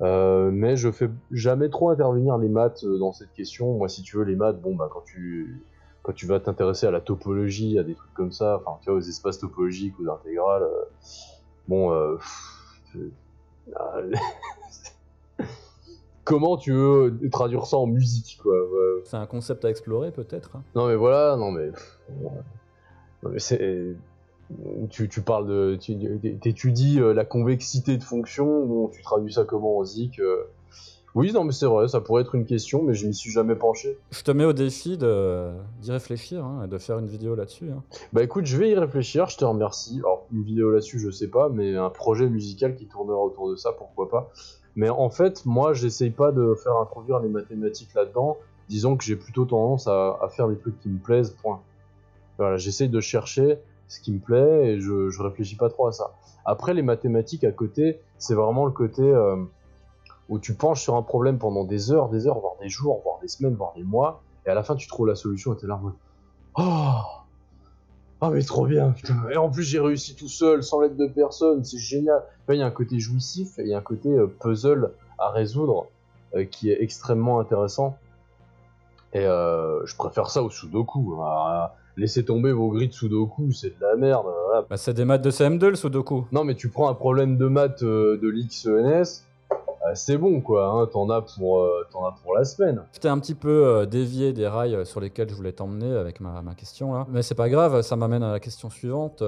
Euh, mais je fais jamais trop intervenir les maths euh, dans cette question. Moi, si tu veux, les maths, bon, bah, quand tu, quand tu vas t'intéresser à la topologie, à des trucs comme ça, enfin, tu vois, aux espaces topologiques ou d'intégrales, euh, bon, euh, comment tu veux traduire ça en musique, quoi. C'est un concept à explorer, peut-être. hein. Non mais voilà, non mais, non, mais c'est, tu, tu parles de, tu étudies la convexité de fonction, bon, tu traduis ça comment en zik euh? Oui, non mais c'est vrai, ça pourrait être une question, mais je m'y suis jamais penché. Je te mets au défi d'y réfléchir hein, et de faire une vidéo là-dessus. hein. Bah écoute, je vais y réfléchir, je te remercie. Alors une vidéo là-dessus, je sais pas, mais un projet musical qui tournera autour de ça, pourquoi pas. Mais en fait, moi, j'essaye pas de faire introduire les mathématiques là-dedans. Disons que j'ai plutôt tendance à, à faire des trucs qui me plaisent, point. Voilà, j'essaye de chercher ce qui me plaît et je, je réfléchis pas trop à ça. Après, les mathématiques à côté, c'est vraiment le côté euh, où tu penches sur un problème pendant des heures, des heures, voire des jours, voire des semaines, voire des mois, et à la fin, tu trouves la solution et t'es là en mode Oh ah mais trop bien. Et en plus j'ai réussi tout seul, sans l'aide de personne, c'est génial. Il y a un côté jouissif et il y a un côté euh, puzzle à résoudre euh, qui est extrêmement intéressant. Et je préfère ça au Sudoku. hein. Laissez tomber vos grilles de Sudoku, c'est de la merde. voilà. Bah, c'est des maths de CM2 le Sudoku. Non mais tu prends un problème de maths euh, de l'XENS, euh, c'est bon quoi, hein, t'en as, pour, euh, as pour la semaine. Je t'ai un petit peu dévié des rails sur lesquels je voulais t'emmener avec ma, ma question là. Mais c'est pas grave, ça m'amène à la question suivante.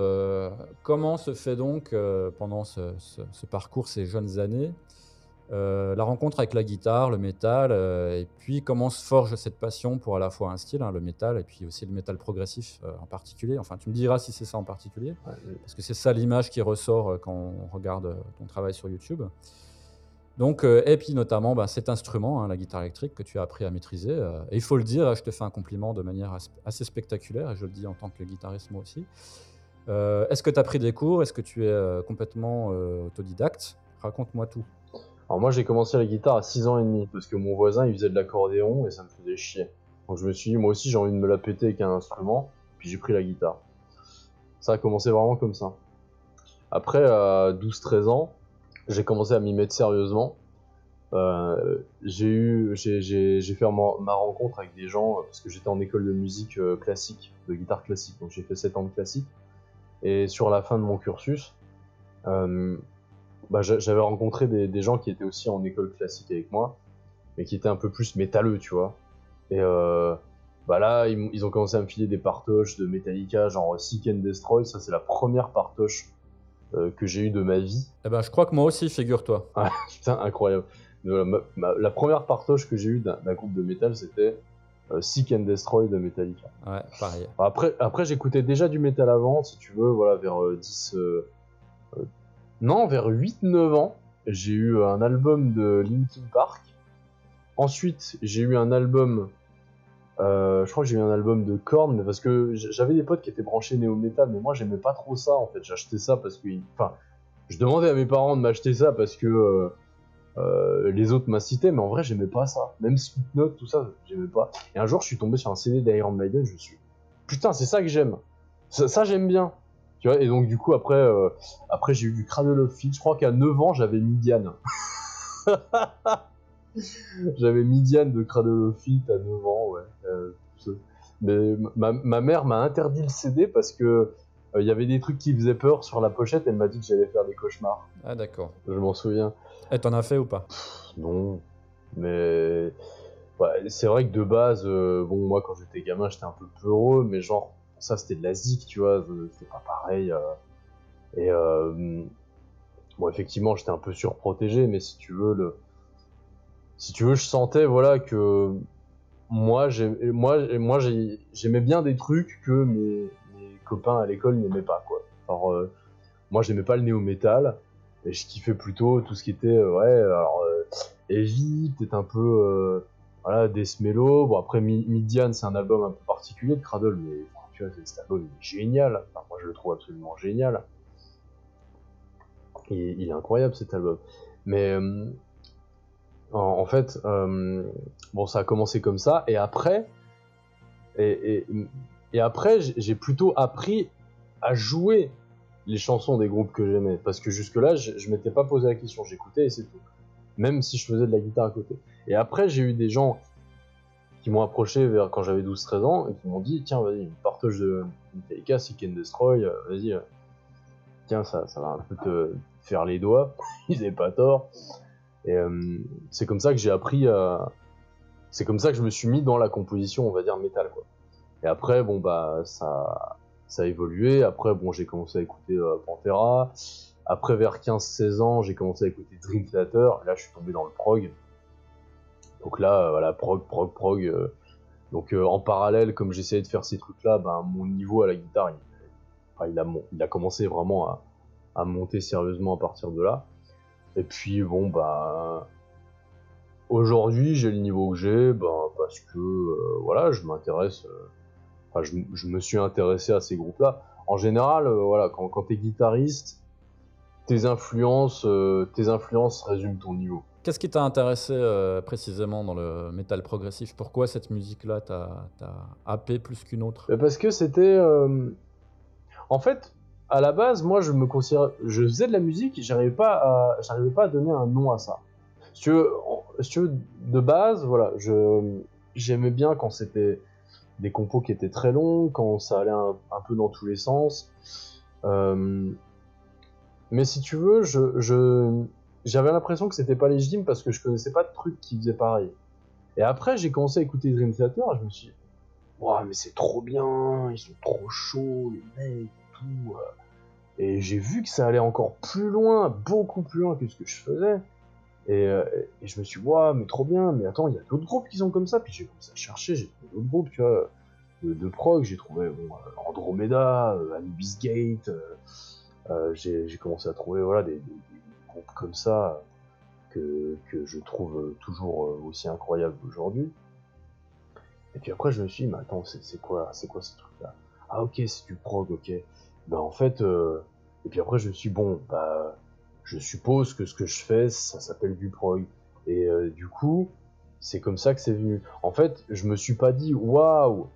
Comment se fait donc, pendant ce, ce- ce parcours, ces jeunes années, euh, la rencontre avec la guitare, le métal, euh, et puis comment se forge cette passion pour à la fois un style, hein, le métal, et puis aussi le métal progressif euh, en particulier. Enfin, tu me diras si c'est ça en particulier, parce que c'est ça l'image qui ressort quand on regarde ton travail sur YouTube. Donc, et puis notamment bah, cet instrument, hein, la guitare électrique, que tu as appris à maîtriser. et il faut le dire, je te fais un compliment de manière as- assez spectaculaire, et je le dis en tant que guitariste moi aussi. Est-ce que tu as pris des cours? Est-ce que tu es complètement autodidacte? Raconte-moi tout. Alors moi j'ai commencé la guitare à 6 ans et demi parce que mon voisin il faisait de l'accordéon et ça me faisait chier. Donc je me suis dit moi aussi j'ai envie de me la péter avec un instrument, puis j'ai pris la guitare. Ça a commencé vraiment comme ça. Après à 12-13 ans, j'ai commencé à m'y mettre sérieusement. Euh, j'ai eu j'ai- fait ma, ma rencontre avec des gens parce que j'étais en école de musique euh, classique, de guitare classique. Donc j'ai fait 7 ans de classique. Et sur la fin de mon cursus, euh, bah, j'a- j'avais rencontré des, des gens qui étaient aussi en école classique avec moi, mais qui étaient un peu plus métalleux, tu vois. Et, euh, bah là, ils, ils ont commencé à me filer des partoches de Metallica, genre Seek and Destroy. Ça, c'est la première partoche euh, que j'ai eue de ma vie. Eh ben, je crois que moi aussi, figure-toi. Putain, incroyable. Mais voilà, ma- ma- la première partoche que j'ai eue d'un groupe de métal, c'était euh, Seek and Destroy de Metallica. Ouais, pareil. Après, après j'écoutais déjà du métal avant, si tu veux, voilà, vers euh, 10. Non, vers 8-9 ans, j'ai eu un album de Linkin Park. Ensuite, j'ai eu un album. euh, je crois que j'ai eu un album de Korn, parce que j'avais des potes qui étaient branchés néo-metal, mais moi j'aimais pas trop ça en fait. J'achetais ça parce que. Enfin, je demandais à mes parents de m'acheter ça parce que. euh, euh, les autres m'incitaient, mais en vrai j'aimais pas ça. Même Slipknot, tout ça, j'aimais pas. Et un jour je suis tombé sur un CD d'Iron Maiden, je me suis putain, c'est ça que j'aime. Ça, j'aime bien. Tu vois, et donc du coup, après, euh, après j'ai eu du Cradle of Filth. Je crois qu'à 9 ans, j'avais Midian. j'avais Midian de Cradle of Filth à 9 ans, ouais. Euh, mais ma, ma mère m'a interdit le CD parce que euh, il y avait des trucs qui faisaient peur sur la pochette. Elle m'a dit que j'allais faire des cauchemars. Ah, d'accord. Je m'en souviens. Et t'en as fait ou pas? Non, mais ouais, c'est vrai que de base, euh, bon, moi quand j'étais gamin, j'étais un peu peureux, mais genre, ça c'était de la zik, tu vois, c'était pas pareil. euh. et euh, bon, effectivement, j'étais un peu surprotégé, mais si tu veux, le, si tu veux, je sentais, voilà, que moi, moi, moi, j'ai- j'aimais bien des trucs que mes, copains à l'école n'aimaient pas, quoi. Alors, euh, moi, j'aimais pas le néo-metal. Et je kiffais plutôt tout ce qui était, ouais, alors, euh, heavy, peut-être un peu, voilà, Death Mellow. Bon, après, Mi- Midian, c'est un album un peu particulier de Cradle, mais cet album, il est génial. Moi, je le trouve absolument génial. Il est incroyable, cet album. Mais, euh, en, fait, euh, bon, ça a commencé comme ça, et après, et, après, j'ai j'ai plutôt appris à jouer les chansons des groupes que j'aimais. Parce que jusque-là, je, je m'étais pas posé la question, j'écoutais et c'est tout. Même si je faisais de la guitare à côté. Et après, j'ai eu des gens qui m'ont approché vers quand j'avais 12-13 ans et qui m'ont dit Tiens, vas-y, partage de Metallica, Seek and Destroy, euh, vas-y, euh, tiens, ça, ça va un peu te faire les doigts. Ils avaient pas tort. Et euh, c'est comme ça que j'ai appris. C'est comme ça que je me suis mis dans la composition, on va dire, métal, quoi. Et après, bon, bah, ça ça a évolué. Après, bon, j'ai commencé à écouter Pantera. Après, vers 15-16 ans, j'ai commencé à écouter Dream Theater. Là, je suis tombé dans le prog. Donc là, euh, voilà, prog, prog, prog. euh. Donc euh, en parallèle, comme j'essayais de faire ces trucs-là, ben, mon niveau à la guitare, il, a, commencé vraiment à, monter sérieusement à partir de là. Et puis, bon, bah. Aujourd'hui, j'ai le niveau que j'ai, ben, parce que, voilà, je m'intéresse. Enfin, je, me suis intéressé à ces groupes-là. En général, voilà, quand, quand t'es guitariste, tes influences, tes influences résument ton niveau. Qu'est-ce qui t'a intéressé euh, précisément dans le métal progressif? Pourquoi cette musique-là t'a happé plus qu'une autre? Mais parce que c'était. euh, En fait, à la base, moi, je me. Je faisais de la musique, j'arrivais pas à, j'arrivais pas à donner un nom à ça. Si tu veux, de base, voilà, je j'aimais bien quand c'était des compos qui étaient très longs, quand ça allait un, peu dans tous les sens. Euh, Mais si tu veux, je j'avais l'impression que c'était pas légitime parce que je connaissais pas de trucs qui faisaient pareil. Et après, j'ai commencé à écouter Dream Theater je me suis dit, mais c'est trop bien, ils sont trop chauds, les mecs, tout. euh. Et j'ai vu que ça allait encore plus loin, beaucoup plus loin que ce que je faisais. Et, euh, je me suis dit, mais trop bien, mais attends, il y a d'autres groupes qui sont comme ça. Puis j'ai commencé à chercher, j'ai trouvé d'autres groupes, tu vois, de, de prog. J'ai trouvé bon, euh, Andromeda, Anubis Gate. j'ai commencé à trouver voilà, des- comme ça que, que je trouve toujours euh, aussi incroyables aujourd'hui. Et puis après, je me suis dit, mais attends, c'est quoi, c'est quoi ce truc-là? Ah, ok, c'est du prog, ok. Ben en fait, euh... et puis après, je me suis dit, bon, bah, je suppose que ce que je fais, ça s'appelle du prog. Et euh, du coup, c'est comme ça que c'est venu. En fait, je me suis pas dit, waouh,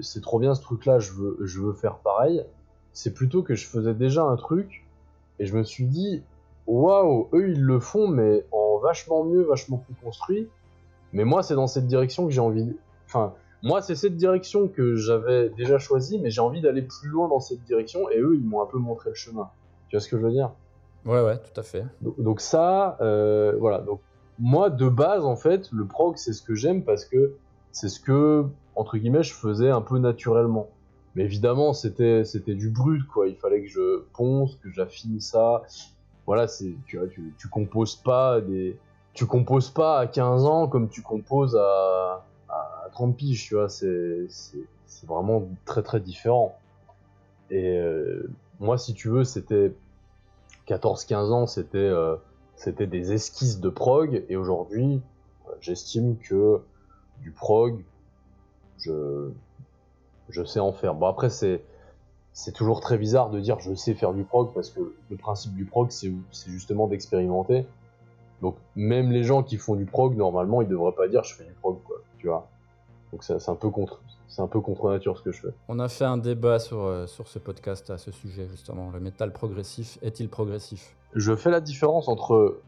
c'est trop bien ce truc-là, je veux, je veux faire pareil. C'est plutôt que je faisais déjà un truc et je me suis dit, waouh, eux ils le font, mais en vachement mieux, vachement plus construit. Mais moi, c'est dans cette direction que j'ai envie. de- Enfin, moi, c'est cette direction que j'avais déjà choisie, mais j'ai envie d'aller plus loin dans cette direction, et eux, ils m'ont un peu montré le chemin. Tu vois ce que je veux dire? Ouais, ouais, tout à fait. donc, donc ça, euh, voilà. Donc moi, de base, en fait, le prog, c'est ce que j'aime parce que c'est ce que, entre guillemets, je faisais un peu naturellement. Mais évidemment, c'était, du brut, quoi. Il fallait que je ponce, que j'affine ça. Voilà, tu vois, tu, tu composes pas des, tu composes pas à 15 ans comme tu composes à, à 30 piges, tu vois. C'est, vraiment très très différent. Et euh, moi, si tu veux, c'était 14-15 ans, c'était, euh, c'était des esquisses de prog. Et aujourd'hui, j'estime que du prog, je, je sais en faire. Bon, après, c'est, c'est toujours très bizarre de dire je sais faire du prog parce que le principe du prog, c'est, justement d'expérimenter. Donc, même les gens qui font du prog, normalement, ils devraient pas dire je fais du prog, quoi, tu vois. Donc, c'est, c'est un peu contre, c'est un peu contre nature ce que je fais. On a fait un débat sur, euh, sur ce podcast à ce sujet, justement. Le métal progressif est-il progressif? Je fais la différence entre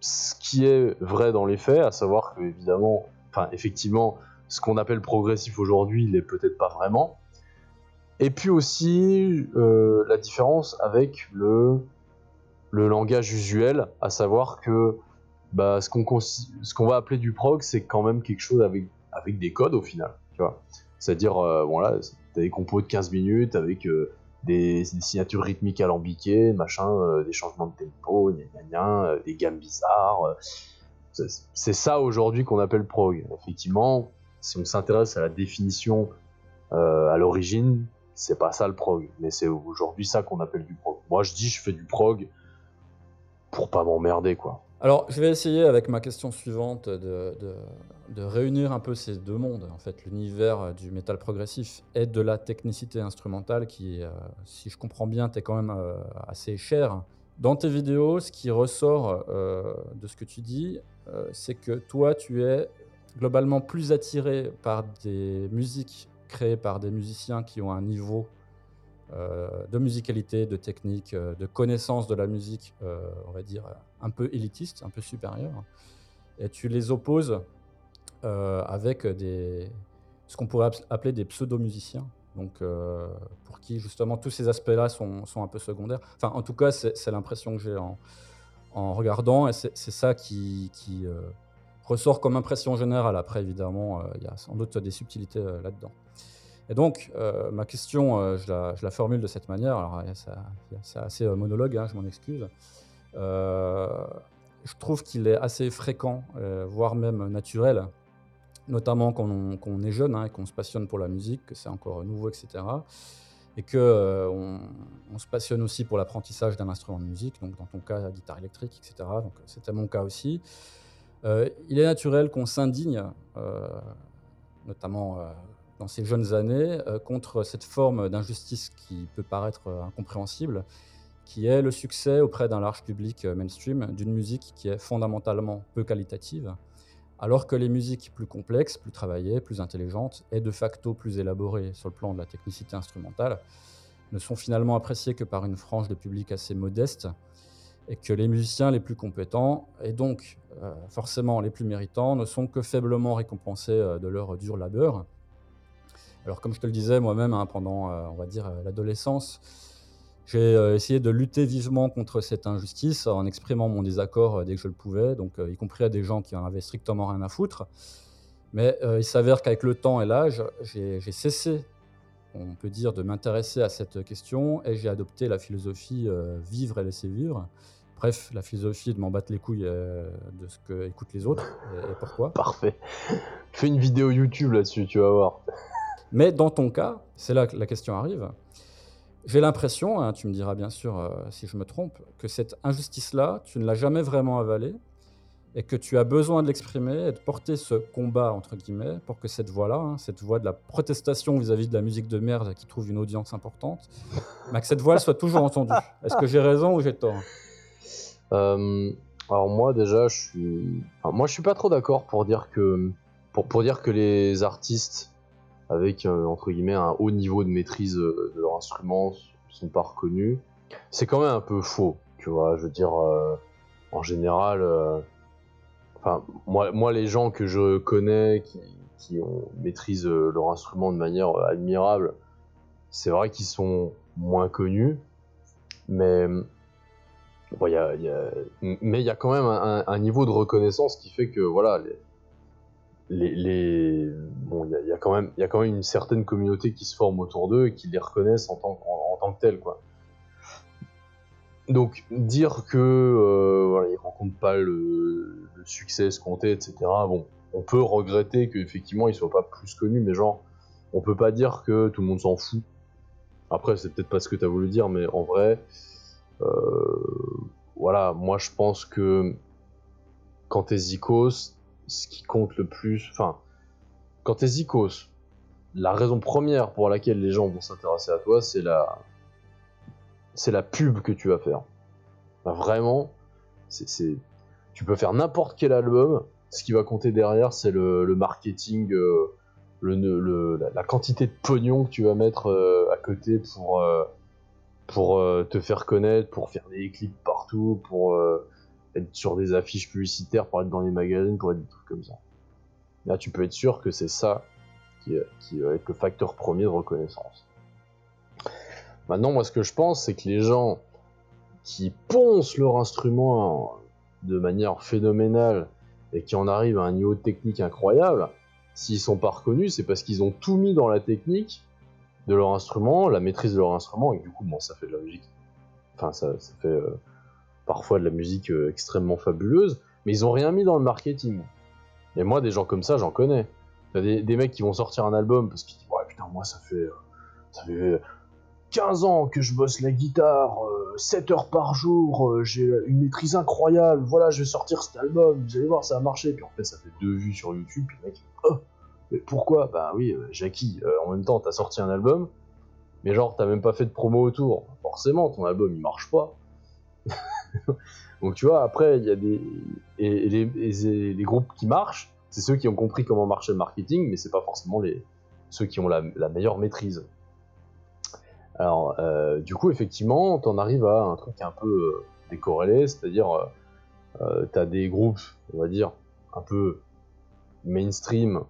ce qui est vrai dans les faits, à savoir que, évidemment, enfin, effectivement, ce qu'on appelle progressif aujourd'hui, il est peut-être pas vraiment. Et puis aussi euh, la différence avec le, le langage usuel, à savoir que bah, ce qu'on va appeler du prog, c'est quand même quelque chose avec, avec des codes au final. C'est-à-dire, euh, bon là, t'as des compos de 15 minutes avec euh, des, signatures rythmiques alambiquées, machin, euh, des changements de tempo, des gammes bizarres. c'est ça aujourd'hui qu'on appelle prog. Effectivement, si on s'intéresse à la définition euh, à l'origine, c'est pas ça le prog, mais c'est aujourd'hui ça qu'on appelle du prog. Moi je dis je fais du prog pour pas m'emmerder quoi. Alors, je vais essayer avec ma question suivante de, réunir un peu ces deux mondes, en fait, l'univers euh, du métal progressif et de la technicité instrumentale qui, euh, si je comprends bien, t'es quand même assez cher. Dans tes vidéos, ce qui ressort de ce que tu dis, c'est que toi, tu es globalement plus attiré par des musiques créées par des musiciens qui ont un niveau euh, de musicalité, de technique, euh, de connaissance de la musique, euh, on va dire, un peu élitiste, un peu supérieur. Et tu les opposes avec des, ce qu'on pourrait app- appeler des pseudo-musiciens. Donc, pour qui justement tous ces aspects-là sont, sont un peu secondaires. Enfin, en tout cas, c'est l'impression que j'ai en, en regardant, et c'est ça qui, qui, ressort comme impression générale. Après, évidemment, euh, il y a sans doute des subtilités euh, là-dedans. Et donc, euh, ma question, je, la, formule de cette manière. Alors, c'est assez monologue, hein, je m'en excuse. Je trouve qu'il est assez fréquent, voire même naturel, notamment quand on, est jeune hein, et qu'on se passionne pour la musique, que c'est encore nouveau, etc. Et que on se passionne aussi pour l'apprentissage d'un instrument de musique, donc dans ton cas, la guitare électrique, etc. Donc c'était mon cas aussi. Euh, il est naturel qu'on s'indigne, euh, notamment euh, dans ces jeunes années, contre cette forme d'injustice qui peut paraître incompréhensible, qui est le succès auprès d'un large public mainstream d'une musique qui est fondamentalement peu qualitative, alors que les musiques plus complexes, plus travaillées, plus intelligentes et de facto plus élaborées sur le plan de la technicité instrumentale ne sont finalement appréciées que par une frange de public assez modeste et que les musiciens les plus compétents et donc euh, forcément les plus méritants ne sont que faiblement récompensés euh, de leur dur labeur. Alors comme je te le disais moi-même hein, pendant, euh, on va dire, l'adolescence, j'ai essayé de lutter vivement contre cette injustice en exprimant mon désaccord dès que je le pouvais, donc y compris à des gens qui en avaient strictement rien à foutre. Mais il s'avère qu'avec le temps et l'âge, j'ai cessé, on peut dire, de m'intéresser à cette question et j'ai adopté la philosophie vivre et laisser vivre. Bref, la philosophie de m'en battre les couilles euh, de ce que écoutent les autres et, et pourquoi. Parfait. Fais une vidéo YouTube là-dessus, tu vas voir. Mais dans ton cas, c'est là que la question arrive. J'ai l'impression, hein, tu me diras bien sûr euh, si je me trompe, que cette injustice-là, tu ne l'as jamais vraiment avalée et que tu as besoin de l'exprimer et de porter ce combat, entre guillemets, pour que cette voix-là, hein, cette voix de la protestation vis-à-vis de la musique de merde qui trouve une audience importante, bah, que cette voix soit toujours entendue. Est-ce que j'ai raison ou j'ai tort? Euh, alors moi déjà, je suis, moi je suis pas trop d'accord pour dire que pour, dire que les artistes avec euh, entre guillemets un haut niveau de maîtrise euh, de leur instrument sont pas reconnus. C'est quand même un peu faux, tu vois. Je veux dire, en général, enfin moi, moi les gens que je connais qui, qui maîtrisent leur instrument de manière admirable, c'est vrai qu'ils sont moins connus, mais Bon, y a- a- Mais il y a quand même un, niveau de reconnaissance qui fait que voilà, les- bon, il y a, quand même, y a quand même une certaine communauté qui se forme autour d'eux et qui les reconnaissent en tant, que- tels, quoi. Donc dire que euh, ils rencontrent pas le, succès escompté, etc. Bon, on peut regretter qu'effectivement ils soient pas plus connus, mais genre, on peut pas dire que tout le monde s'en fout. Après, c'est peut-être pas ce que tu as voulu dire, mais en vrai, voilà, moi je pense que quand t'es Zikos, ce qui compte le plus, enfin, quand t'es Zikos, la raison première pour laquelle les gens vont s'intéresser à toi, c'est la, c'est la pub que tu vas faire. Enfin, vraiment, c'est, tu peux faire n'importe quel album. Ce qui va compter derrière, c'est le, marketing, euh, le, la, quantité de pognon que tu vas mettre euh, à côté pour, euh, pour euh, te faire connaître, pour faire des clips partout, pour euh, être sur des affiches publicitaires, pour être dans les magazines, pour être des trucs comme ça. Là, tu peux être sûr que c'est ça qui, qui va être le facteur premier de reconnaissance. Maintenant, moi, ce que je pense, c'est que les gens qui poncent leur instrument de manière phénoménale et qui en arrivent à un niveau technique incroyable, s'ils sont pas reconnus, c'est parce qu'ils ont tout mis dans la technique de leur instrument, la maîtrise de leur instrument, et du coup, bon, ça fait de la musique. Enfin, ça, fait euh, parfois de la musique euh, extrêmement fabuleuse, mais ils ont rien mis dans le marketing. Et moi, des gens comme ça, j'en connais. Des, des mecs qui vont sortir un album parce qu'ils disent Ouais, putain, moi, ça fait, euh, ça fait 15 ans que je bosse la guitare, euh, 7 heures par jour, j'ai une maîtrise incroyable, voilà, je vais sortir cet album, vous allez voir, ça a marché. Puis en fait, ça fait deux vues sur YouTube, puis le mec, oh, mais pourquoi? Bah oui, euh, Jackie, euh, en même temps, t'as sorti un album, mais genre, t'as même pas fait de promo autour. Forcément, ton album, il marche pas. Donc tu vois, après, il y a des. Et, les, les groupes qui marchent, c'est ceux qui ont compris comment marchait le marketing, mais c'est pas forcément les, ceux qui ont la, meilleure maîtrise. Alors, euh, du coup, effectivement, t'en arrives à un truc un peu décorrélé, c'est-à-dire, t'as des groupes, on va dire, un peu mainstream,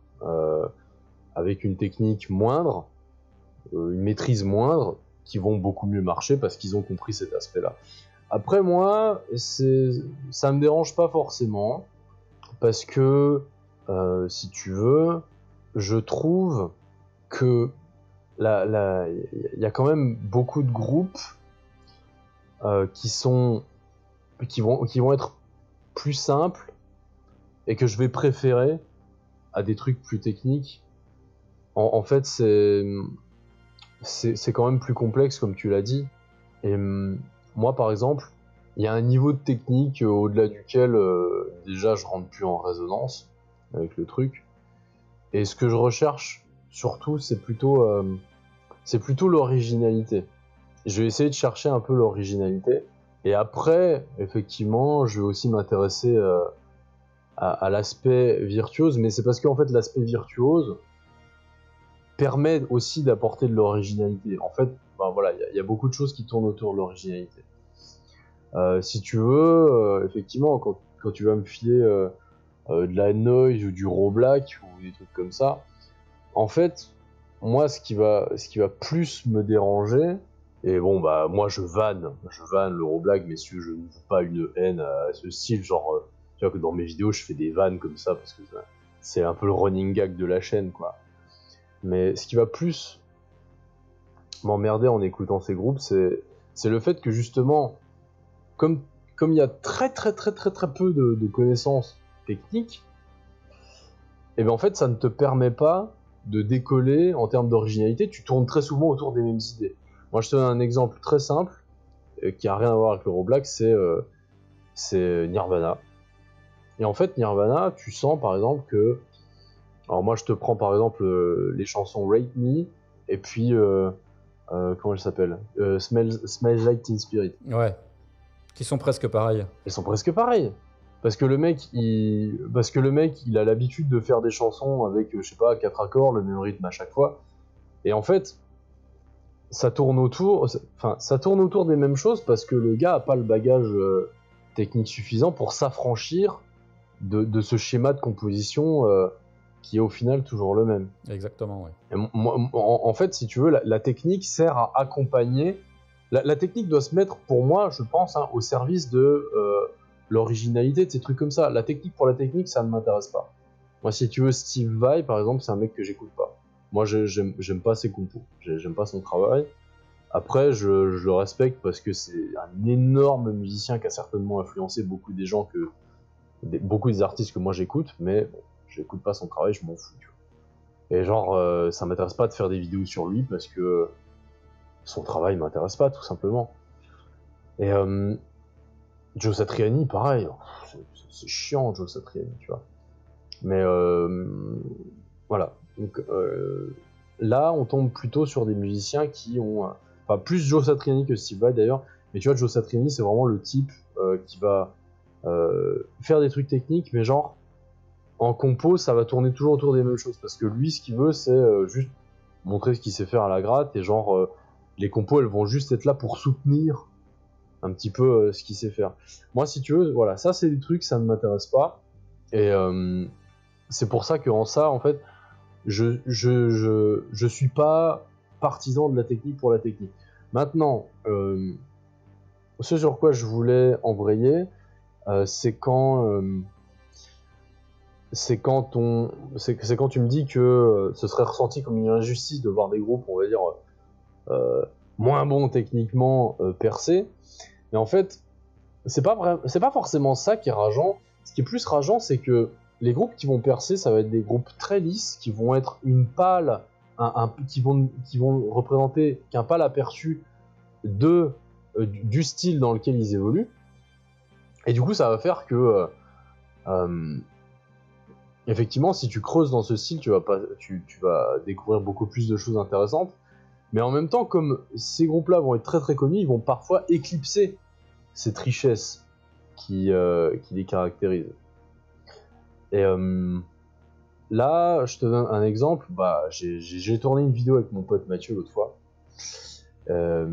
avec une technique moindre, euh, une maîtrise moindre, qui vont beaucoup mieux marcher parce qu'ils ont compris cet aspect-là. Après, moi, ça me dérange pas forcément, parce que, euh, si tu veux, je trouve que il y a quand même beaucoup de groupes euh, qui sont qui vont qui vont être plus simples et que je vais préférer à des trucs plus techniques. En, fait, c'est c'est quand même plus complexe comme tu l'as dit. Et hum, moi, par exemple, il y a un niveau de technique euh, au-delà duquel euh, déjà je rentre plus en résonance avec le truc. Et ce que je recherche surtout, c'est plutôt, euh, c'est plutôt l'originalité. Je vais essayer de chercher un peu l'originalité. Et après, effectivement, je vais aussi m'intéresser euh, à, l'aspect virtuose, mais c'est parce qu'en fait, l'aspect virtuose permet aussi d'apporter de l'originalité. En fait, ben voilà, il y a- beaucoup de choses qui tournent autour de l'originalité. Euh, si tu veux, euh, effectivement, quand, tu vas me filer euh, de la noise ou du raw black ou des trucs comme ça, en fait, moi, ce qui va, ce qui va plus me déranger, et bon, bah, moi, je vanne, je vanne le raw black, messieurs, je ne veux pas une haine à ce style, genre, tu vois que dans mes vidéos, je fais des vannes comme ça, parce que c'est un peu le running gag de la chaîne, quoi. Mais ce qui va plus m'emmerder en écoutant ces groupes, c'est, le fait que justement, comme, il y a très très très très très peu de, connaissances techniques, et bien en fait, ça ne te permet pas de décoller en termes d'originalité. Tu tournes très souvent autour des mêmes idées. Moi, je te donne un exemple très simple euh, qui a rien à voir avec le black, c'est euh, c'est Nirvana. Et en fait, Nirvana, tu sens par exemple que, alors moi, je te prends par exemple euh, les chansons Rate Me et puis euh, euh, comment elle s'appelle Smells, Smells Like Teen Spirit. Ouais. Qui sont presque pareils. Elles sont presque pareilles. Parce que le mec, il, parce que le mec, il a l'habitude de faire des chansons avec, je sais pas, quatre accords, le même rythme à chaque fois. Et en fait, ça tourne autour, enfin, ça tourne autour des mêmes choses parce que le gars a pas le bagage euh, technique suffisant pour s'affranchir de, de ce schéma de composition euh, qui est au final toujours le même. Exactement, m- en, en fait, si tu veux, la, la technique sert à accompagner. La, la technique doit se mettre, pour moi, je pense, hein, au service de euh, l'originalité de ces trucs comme ça. La technique pour la technique, ça ne m'intéresse pas. Moi, si tu veux, Steve Vai, par exemple, c'est un mec que j'écoute pas. Moi, je- j'aime pas ses compos. J'ai- J'aime pas son travail. Après, je, je le respecte parce que c'est un énorme musicien qui a certainement influencé beaucoup des gens que. Beaucoup des artistes que moi j'écoute, mais bon, j'écoute pas son travail, je m'en fous. Et genre, euh, ça m'intéresse pas de faire des vidéos sur lui parce que son travail m'intéresse pas, tout simplement. Et euh, Joe Satriani, pareil, c'est- c'est chiant Joe Satriani, tu vois. Mais euh, voilà. Donc, euh, là, on tombe plutôt sur des musiciens qui ont. Enfin, plus Joe Satriani que Steve Vai d'ailleurs. Mais tu vois, Joe Satriani, c'est vraiment le type qui va faire des trucs techniques, mais genre, en compo, ça va tourner toujours autour des mêmes choses. Parce que lui, ce qu'il veut, c'est euh, juste montrer ce qu'il sait faire à la gratte. Et genre, euh, les compos, elles vont juste être là pour soutenir un petit peu euh, ce qu'il sait faire. Moi, si tu veux, voilà, ça, c'est des trucs, ça ne m'intéresse pas. Et euh, c'est pour ça qu'en ça, en fait, je, je, je, je suis pas partisan de la technique pour la technique. Maintenant, euh, ce sur quoi je voulais embrayer, euh, c'est quand, euh, c'est quand on, c'est quand tu me dis que euh, ce serait ressenti comme une injustice de voir des groupes, on va dire, euh, moins bons techniquement euh, percés. Mais en fait, c'est pas vrai, c'est pas forcément ça qui est rageant. Ce qui est plus rageant, c'est que les groupes qui vont percer, ça va être des groupes très lisses, qui vont être une pâle, un, qui, vont, qui vont représenter qu'un pâle aperçu de, euh, du style dans lequel ils évoluent. Et du coup, ça va faire que, euh, euh, effectivement, si tu creuses dans ce style, tu vas, pas, tu, vas découvrir beaucoup plus de choses intéressantes. Mais en même temps, comme ces groupes-là vont être très très connus, ils vont parfois éclipser cette richesse qui, euh, qui les caractérise. Et là, je te donne un exemple. Bah, j'ai tourné une vidéo avec mon pote Mathieu l'autre fois, euh,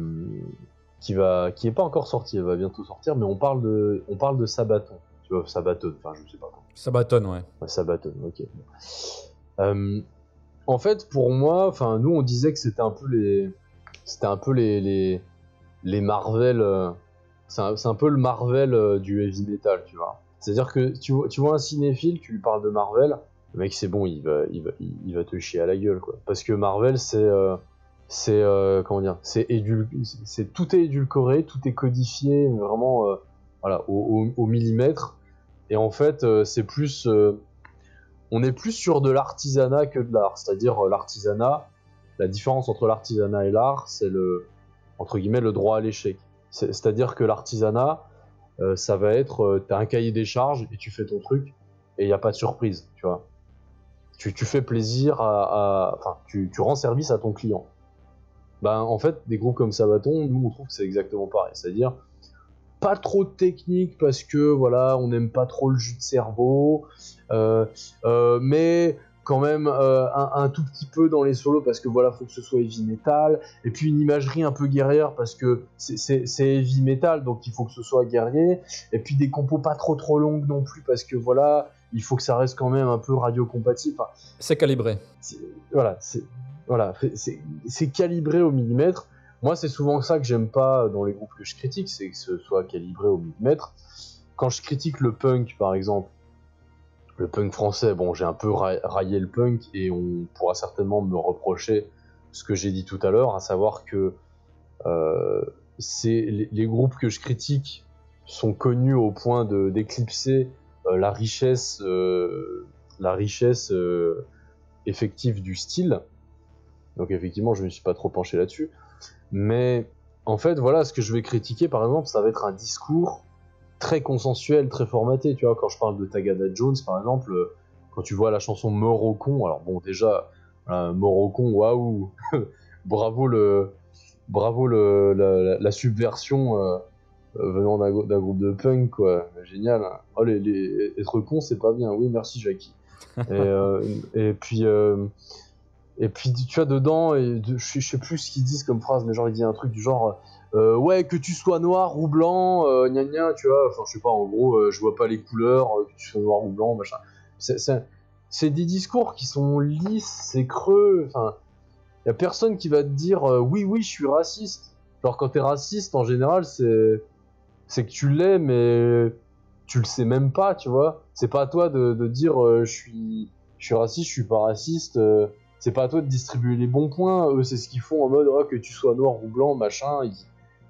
qui va, qui est pas encore sortie. Elle va bientôt sortir, mais on parle de, on parle de Sabaton. Tu vois, Sabaton. Enfin, je sais pas. Comment. Sabaton, ouais. Ouais, Sabaton. Ok. Euh, en fait, pour moi, enfin, nous, on disait que c'était un peu les, c'était un peu les, les, les Marvel. euh, c'est un, peu le Marvel euh, du heavy metal, tu vois. C'est-à-dire que tu, vois- tu vois un cinéphile, tu lui parles de Marvel, le mec c'est bon, il va, il va, il, va te chier à la gueule, quoi. Parce que Marvel, c'est, c'est, euh, comment dire, c'est tout est édulcoré, tout est codifié, vraiment, euh, voilà, au, millimètre. Et en fait, euh, c'est plus, on est plus sur de l'artisanat que de l'art. C'est-à-dire l'artisanat, la différence entre l'artisanat et l'art, c'est le, entre guillemets, le droit à l'échec. C'est- C'est-à-dire que l'artisanat, ça va être, t'as un cahier des charges et tu fais ton truc et il n'y a pas de surprise, tu vois. Tu, fais plaisir à, enfin, tu rends service à ton client. Ben, en fait, des groupes comme Sabaton, nous, on trouve que c'est exactement pareil. C'est-à-dire, pas trop de technique parce que, voilà, on n'aime pas trop le jus de cerveau, euh, euh, mais quand même euh, un, un tout petit peu dans les solos parce que, voilà, faut que ce soit heavy metal, et puis une imagerie un peu guerrière parce que c'est- heavy metal, donc il faut que ce soit guerrier, et puis des compos pas trop trop longues non plus parce que, voilà, il faut que ça reste quand même un peu radio compatible. Enfin, C'est calibré. voilà, c'est voilà, c'est- calibré au millimètre. Moi, c'est souvent ça que j'aime pas dans les groupes que je critique, c'est que ce soit calibré au millimètre. Quand je critique le punk, par exemple, le punk français, bon, j'ai un peu ra- raillé le punk et on pourra certainement me reprocher ce que j'ai dit tout à l'heure, à savoir que euh, les, groupes que je critique sont connus au point d'éclipser euh, la richesse, euh, la richesse effective du style. Donc effectivement, je ne me suis pas trop penché là-dessus. Mais en fait, voilà, ce que je vais critiquer, par exemple, ça va être un discours très consensuel, très formaté. Tu vois, quand je parle de Tagada Jones, par exemple, euh, quand tu vois la chanson Morocon, alors bon, déjà, euh, Morocon, waouh, bravo le, bravo le, la, subversion euh, euh, venant d'un grou- d'un groupe de punk, quoi, génial. Oh, les, les- être con, c'est pas bien. Oui, merci, Jackie. et, euh, et puis. Et puis tu vois dedans, je, je sais plus ce qu'ils disent comme phrase, mais genre il dit un truc du genre euh, ouais que tu sois noir ou blanc, euh, gna gna, tu vois, enfin je sais pas, en gros euh, je vois pas les couleurs, euh, que tu sois noir ou blanc, machin. C'est- des discours qui sont lisses, c'est creux, enfin y a personne qui va te dire euh, oui oui je suis raciste. Genre quand t'es raciste en général c'est c'est que tu l'es mais tu le sais même pas, tu vois. C'est pas à toi de, de dire je suis je suis raciste, je suis pas raciste. C'est pas à toi de distribuer les bons points. Eux, c'est ce qu'ils font en mode oh, que tu sois noir ou blanc, machin.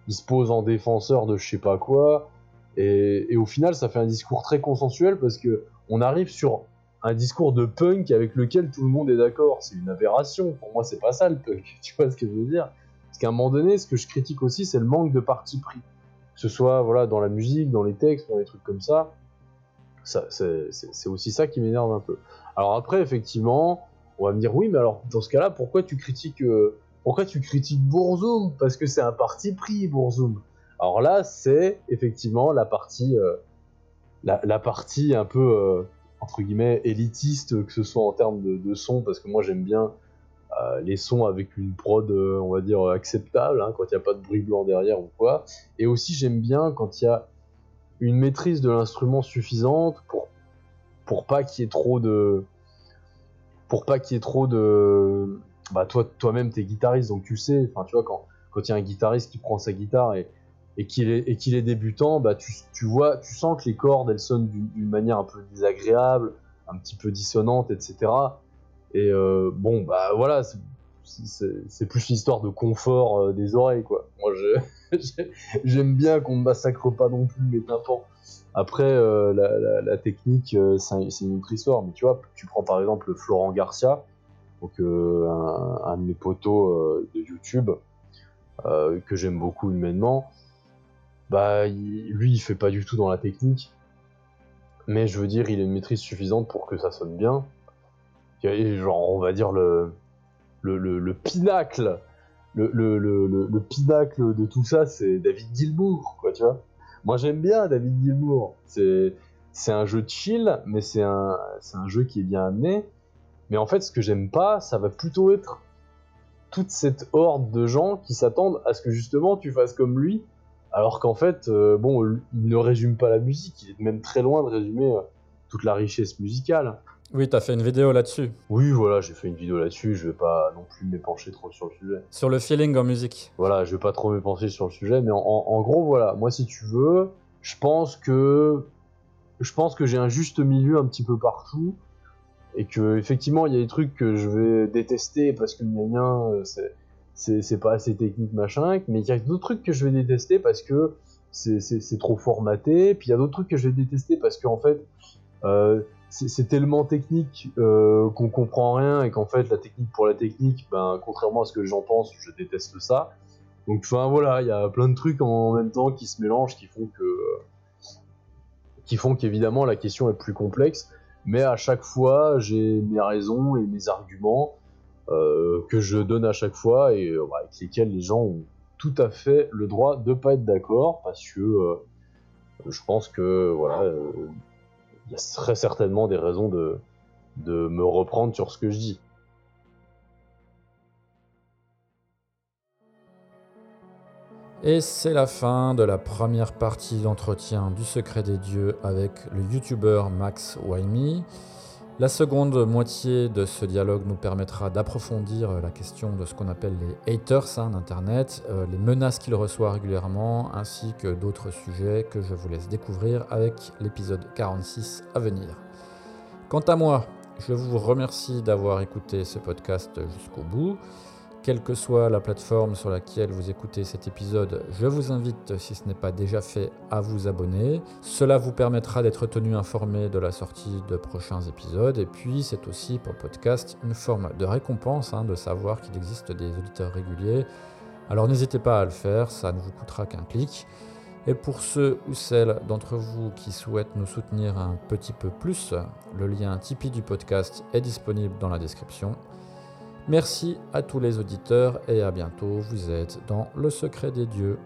Ils, se posent en défenseur de je sais pas quoi. Et, au final, ça fait un discours très consensuel parce que on arrive sur un discours de punk avec lequel tout le monde est d'accord. C'est une aberration. Pour moi, c'est pas ça le punk. Tu vois ce que je veux dire? Parce qu'à un moment donné, ce que je critique aussi, c'est le manque de parti pris. Que ce soit voilà, dans la musique, dans les textes, dans les trucs comme ça. c'est aussi ça qui m'énerve un peu. Alors après, effectivement, on va me dire oui, mais alors dans ce cas-là, pourquoi tu critiques, euh, pourquoi tu critiques Bourzoum? Parce que c'est un parti pris, Bourzoum. Alors là, c'est effectivement la partie, euh, la, partie un peu euh, entre guillemets élitiste, que ce soit en termes de, son, parce que moi j'aime bien euh, les sons avec une prod, on va dire acceptable, hein, quand il n'y a pas de bruit blanc derrière ou quoi. Et aussi j'aime bien quand il y a une maîtrise de l'instrument suffisante pour pour pas qu'il y ait trop de pour pas qu'il y ait trop de bah toi toi-même t'es guitariste donc tu sais enfin tu vois quand quand il y a un guitariste qui prend sa guitare et qu'il est débutant bah tu, vois tu sens que les cordes elles sonnent d'une manière un peu désagréable un petit peu dissonante etc et euh, bon bah voilà c'est- plus l'histoire de confort euh, des oreilles quoi. Moi je j'aime bien qu'on me massacre pas non plus mes tympans après, euh, la, technique, euh, c'est un- c'est une autre histoire. Mais tu vois, tu prends par exemple Florent Garcia, donc euh, un, de mes potos de YouTube, que j'aime beaucoup humainement. Bah, il- lui, il fait pas du tout dans la technique. Mais je veux dire, il a une maîtrise suffisante pour que ça sonne bien. Genre, on va dire le, le, le pinacle, le, le, le, le- le pinacle de tout ça, c'est David Gilmour, quoi, tu vois. Moi j'aime bien David Gilmour. C'est un jeu de chill, mais c'est un c'est un jeu qui est bien amené. Mais en fait, ce que j'aime pas, ça va plutôt être toute cette horde de gens qui s'attendent à ce que justement tu fasses comme lui, alors qu'en fait, euh, bon, il ne résume pas la musique, il est même très loin de résumer euh, toute la richesse musicale. Oui, tu as fait une vidéo là-dessus, Oui, voilà, j'ai fait une vidéo là-dessus, je vais pas non plus m'épancher trop sur le sujet. sur le feeling en musique. Voilà, je vais pas trop me pencher sur le sujet, mais en, gros, voilà, moi si tu veux, je pense que je pense que j'ai un juste milieu un petit peu partout, et que effectivement il y a des trucs que je vais détester parce que gna, euh, c'est pas assez technique machin, mais il y a d'autres trucs que je vais détester parce que c'est c'est- c'est trop formaté, puis il y a d'autres trucs que je vais détester parce que en fait euh, c'est tellement technique euh, qu'on comprend rien et qu'en fait la technique pour la technique, ben contrairement à ce que j'en pense, je déteste ça. Donc enfin voilà, il y a plein de trucs en même temps qui se mélangent, qui font que qui qu'évidemment la question est plus complexe. Mais à chaque fois, j'ai mes raisons et mes arguments euh, que je donne à chaque fois et euh, avec lesquels les gens ont tout à fait le droit de pas être d'accord parce que je pense que voilà, il y a très certainement des raisons de de me reprendre sur ce que je dis. Et c'est la fin de la première partie d'entretien du secret des dieux avec le youtubeur Max Waimi. La seconde moitié de ce dialogue nous permettra d'approfondir la question de ce qu'on appelle les haters hein, d'Internet, euh, les menaces qu'il reçoit régulièrement, ainsi que d'autres sujets que je vous laisse découvrir avec l'épisode 46 à venir. Quant à moi, je vous remercie d'avoir écouté ce podcast jusqu'au bout. Quelle que soit la plateforme sur laquelle vous écoutez cet épisode, je vous invite, si ce n'est pas déjà fait, à vous abonner. Cela vous permettra d'être tenu informé de la sortie de prochains épisodes. Et puis, c'est aussi pour le podcast une forme de récompense hein, de savoir qu'il existe des auditeurs réguliers. Alors n'hésitez pas à le faire, ça ne vous coûtera qu'un clic. Et pour ceux ou celles d'entre vous qui souhaitent nous soutenir un petit peu plus, le lien Tipeee du podcast est disponible dans la description. Merci à tous les auditeurs et à bientôt, vous êtes dans le secret des dieux.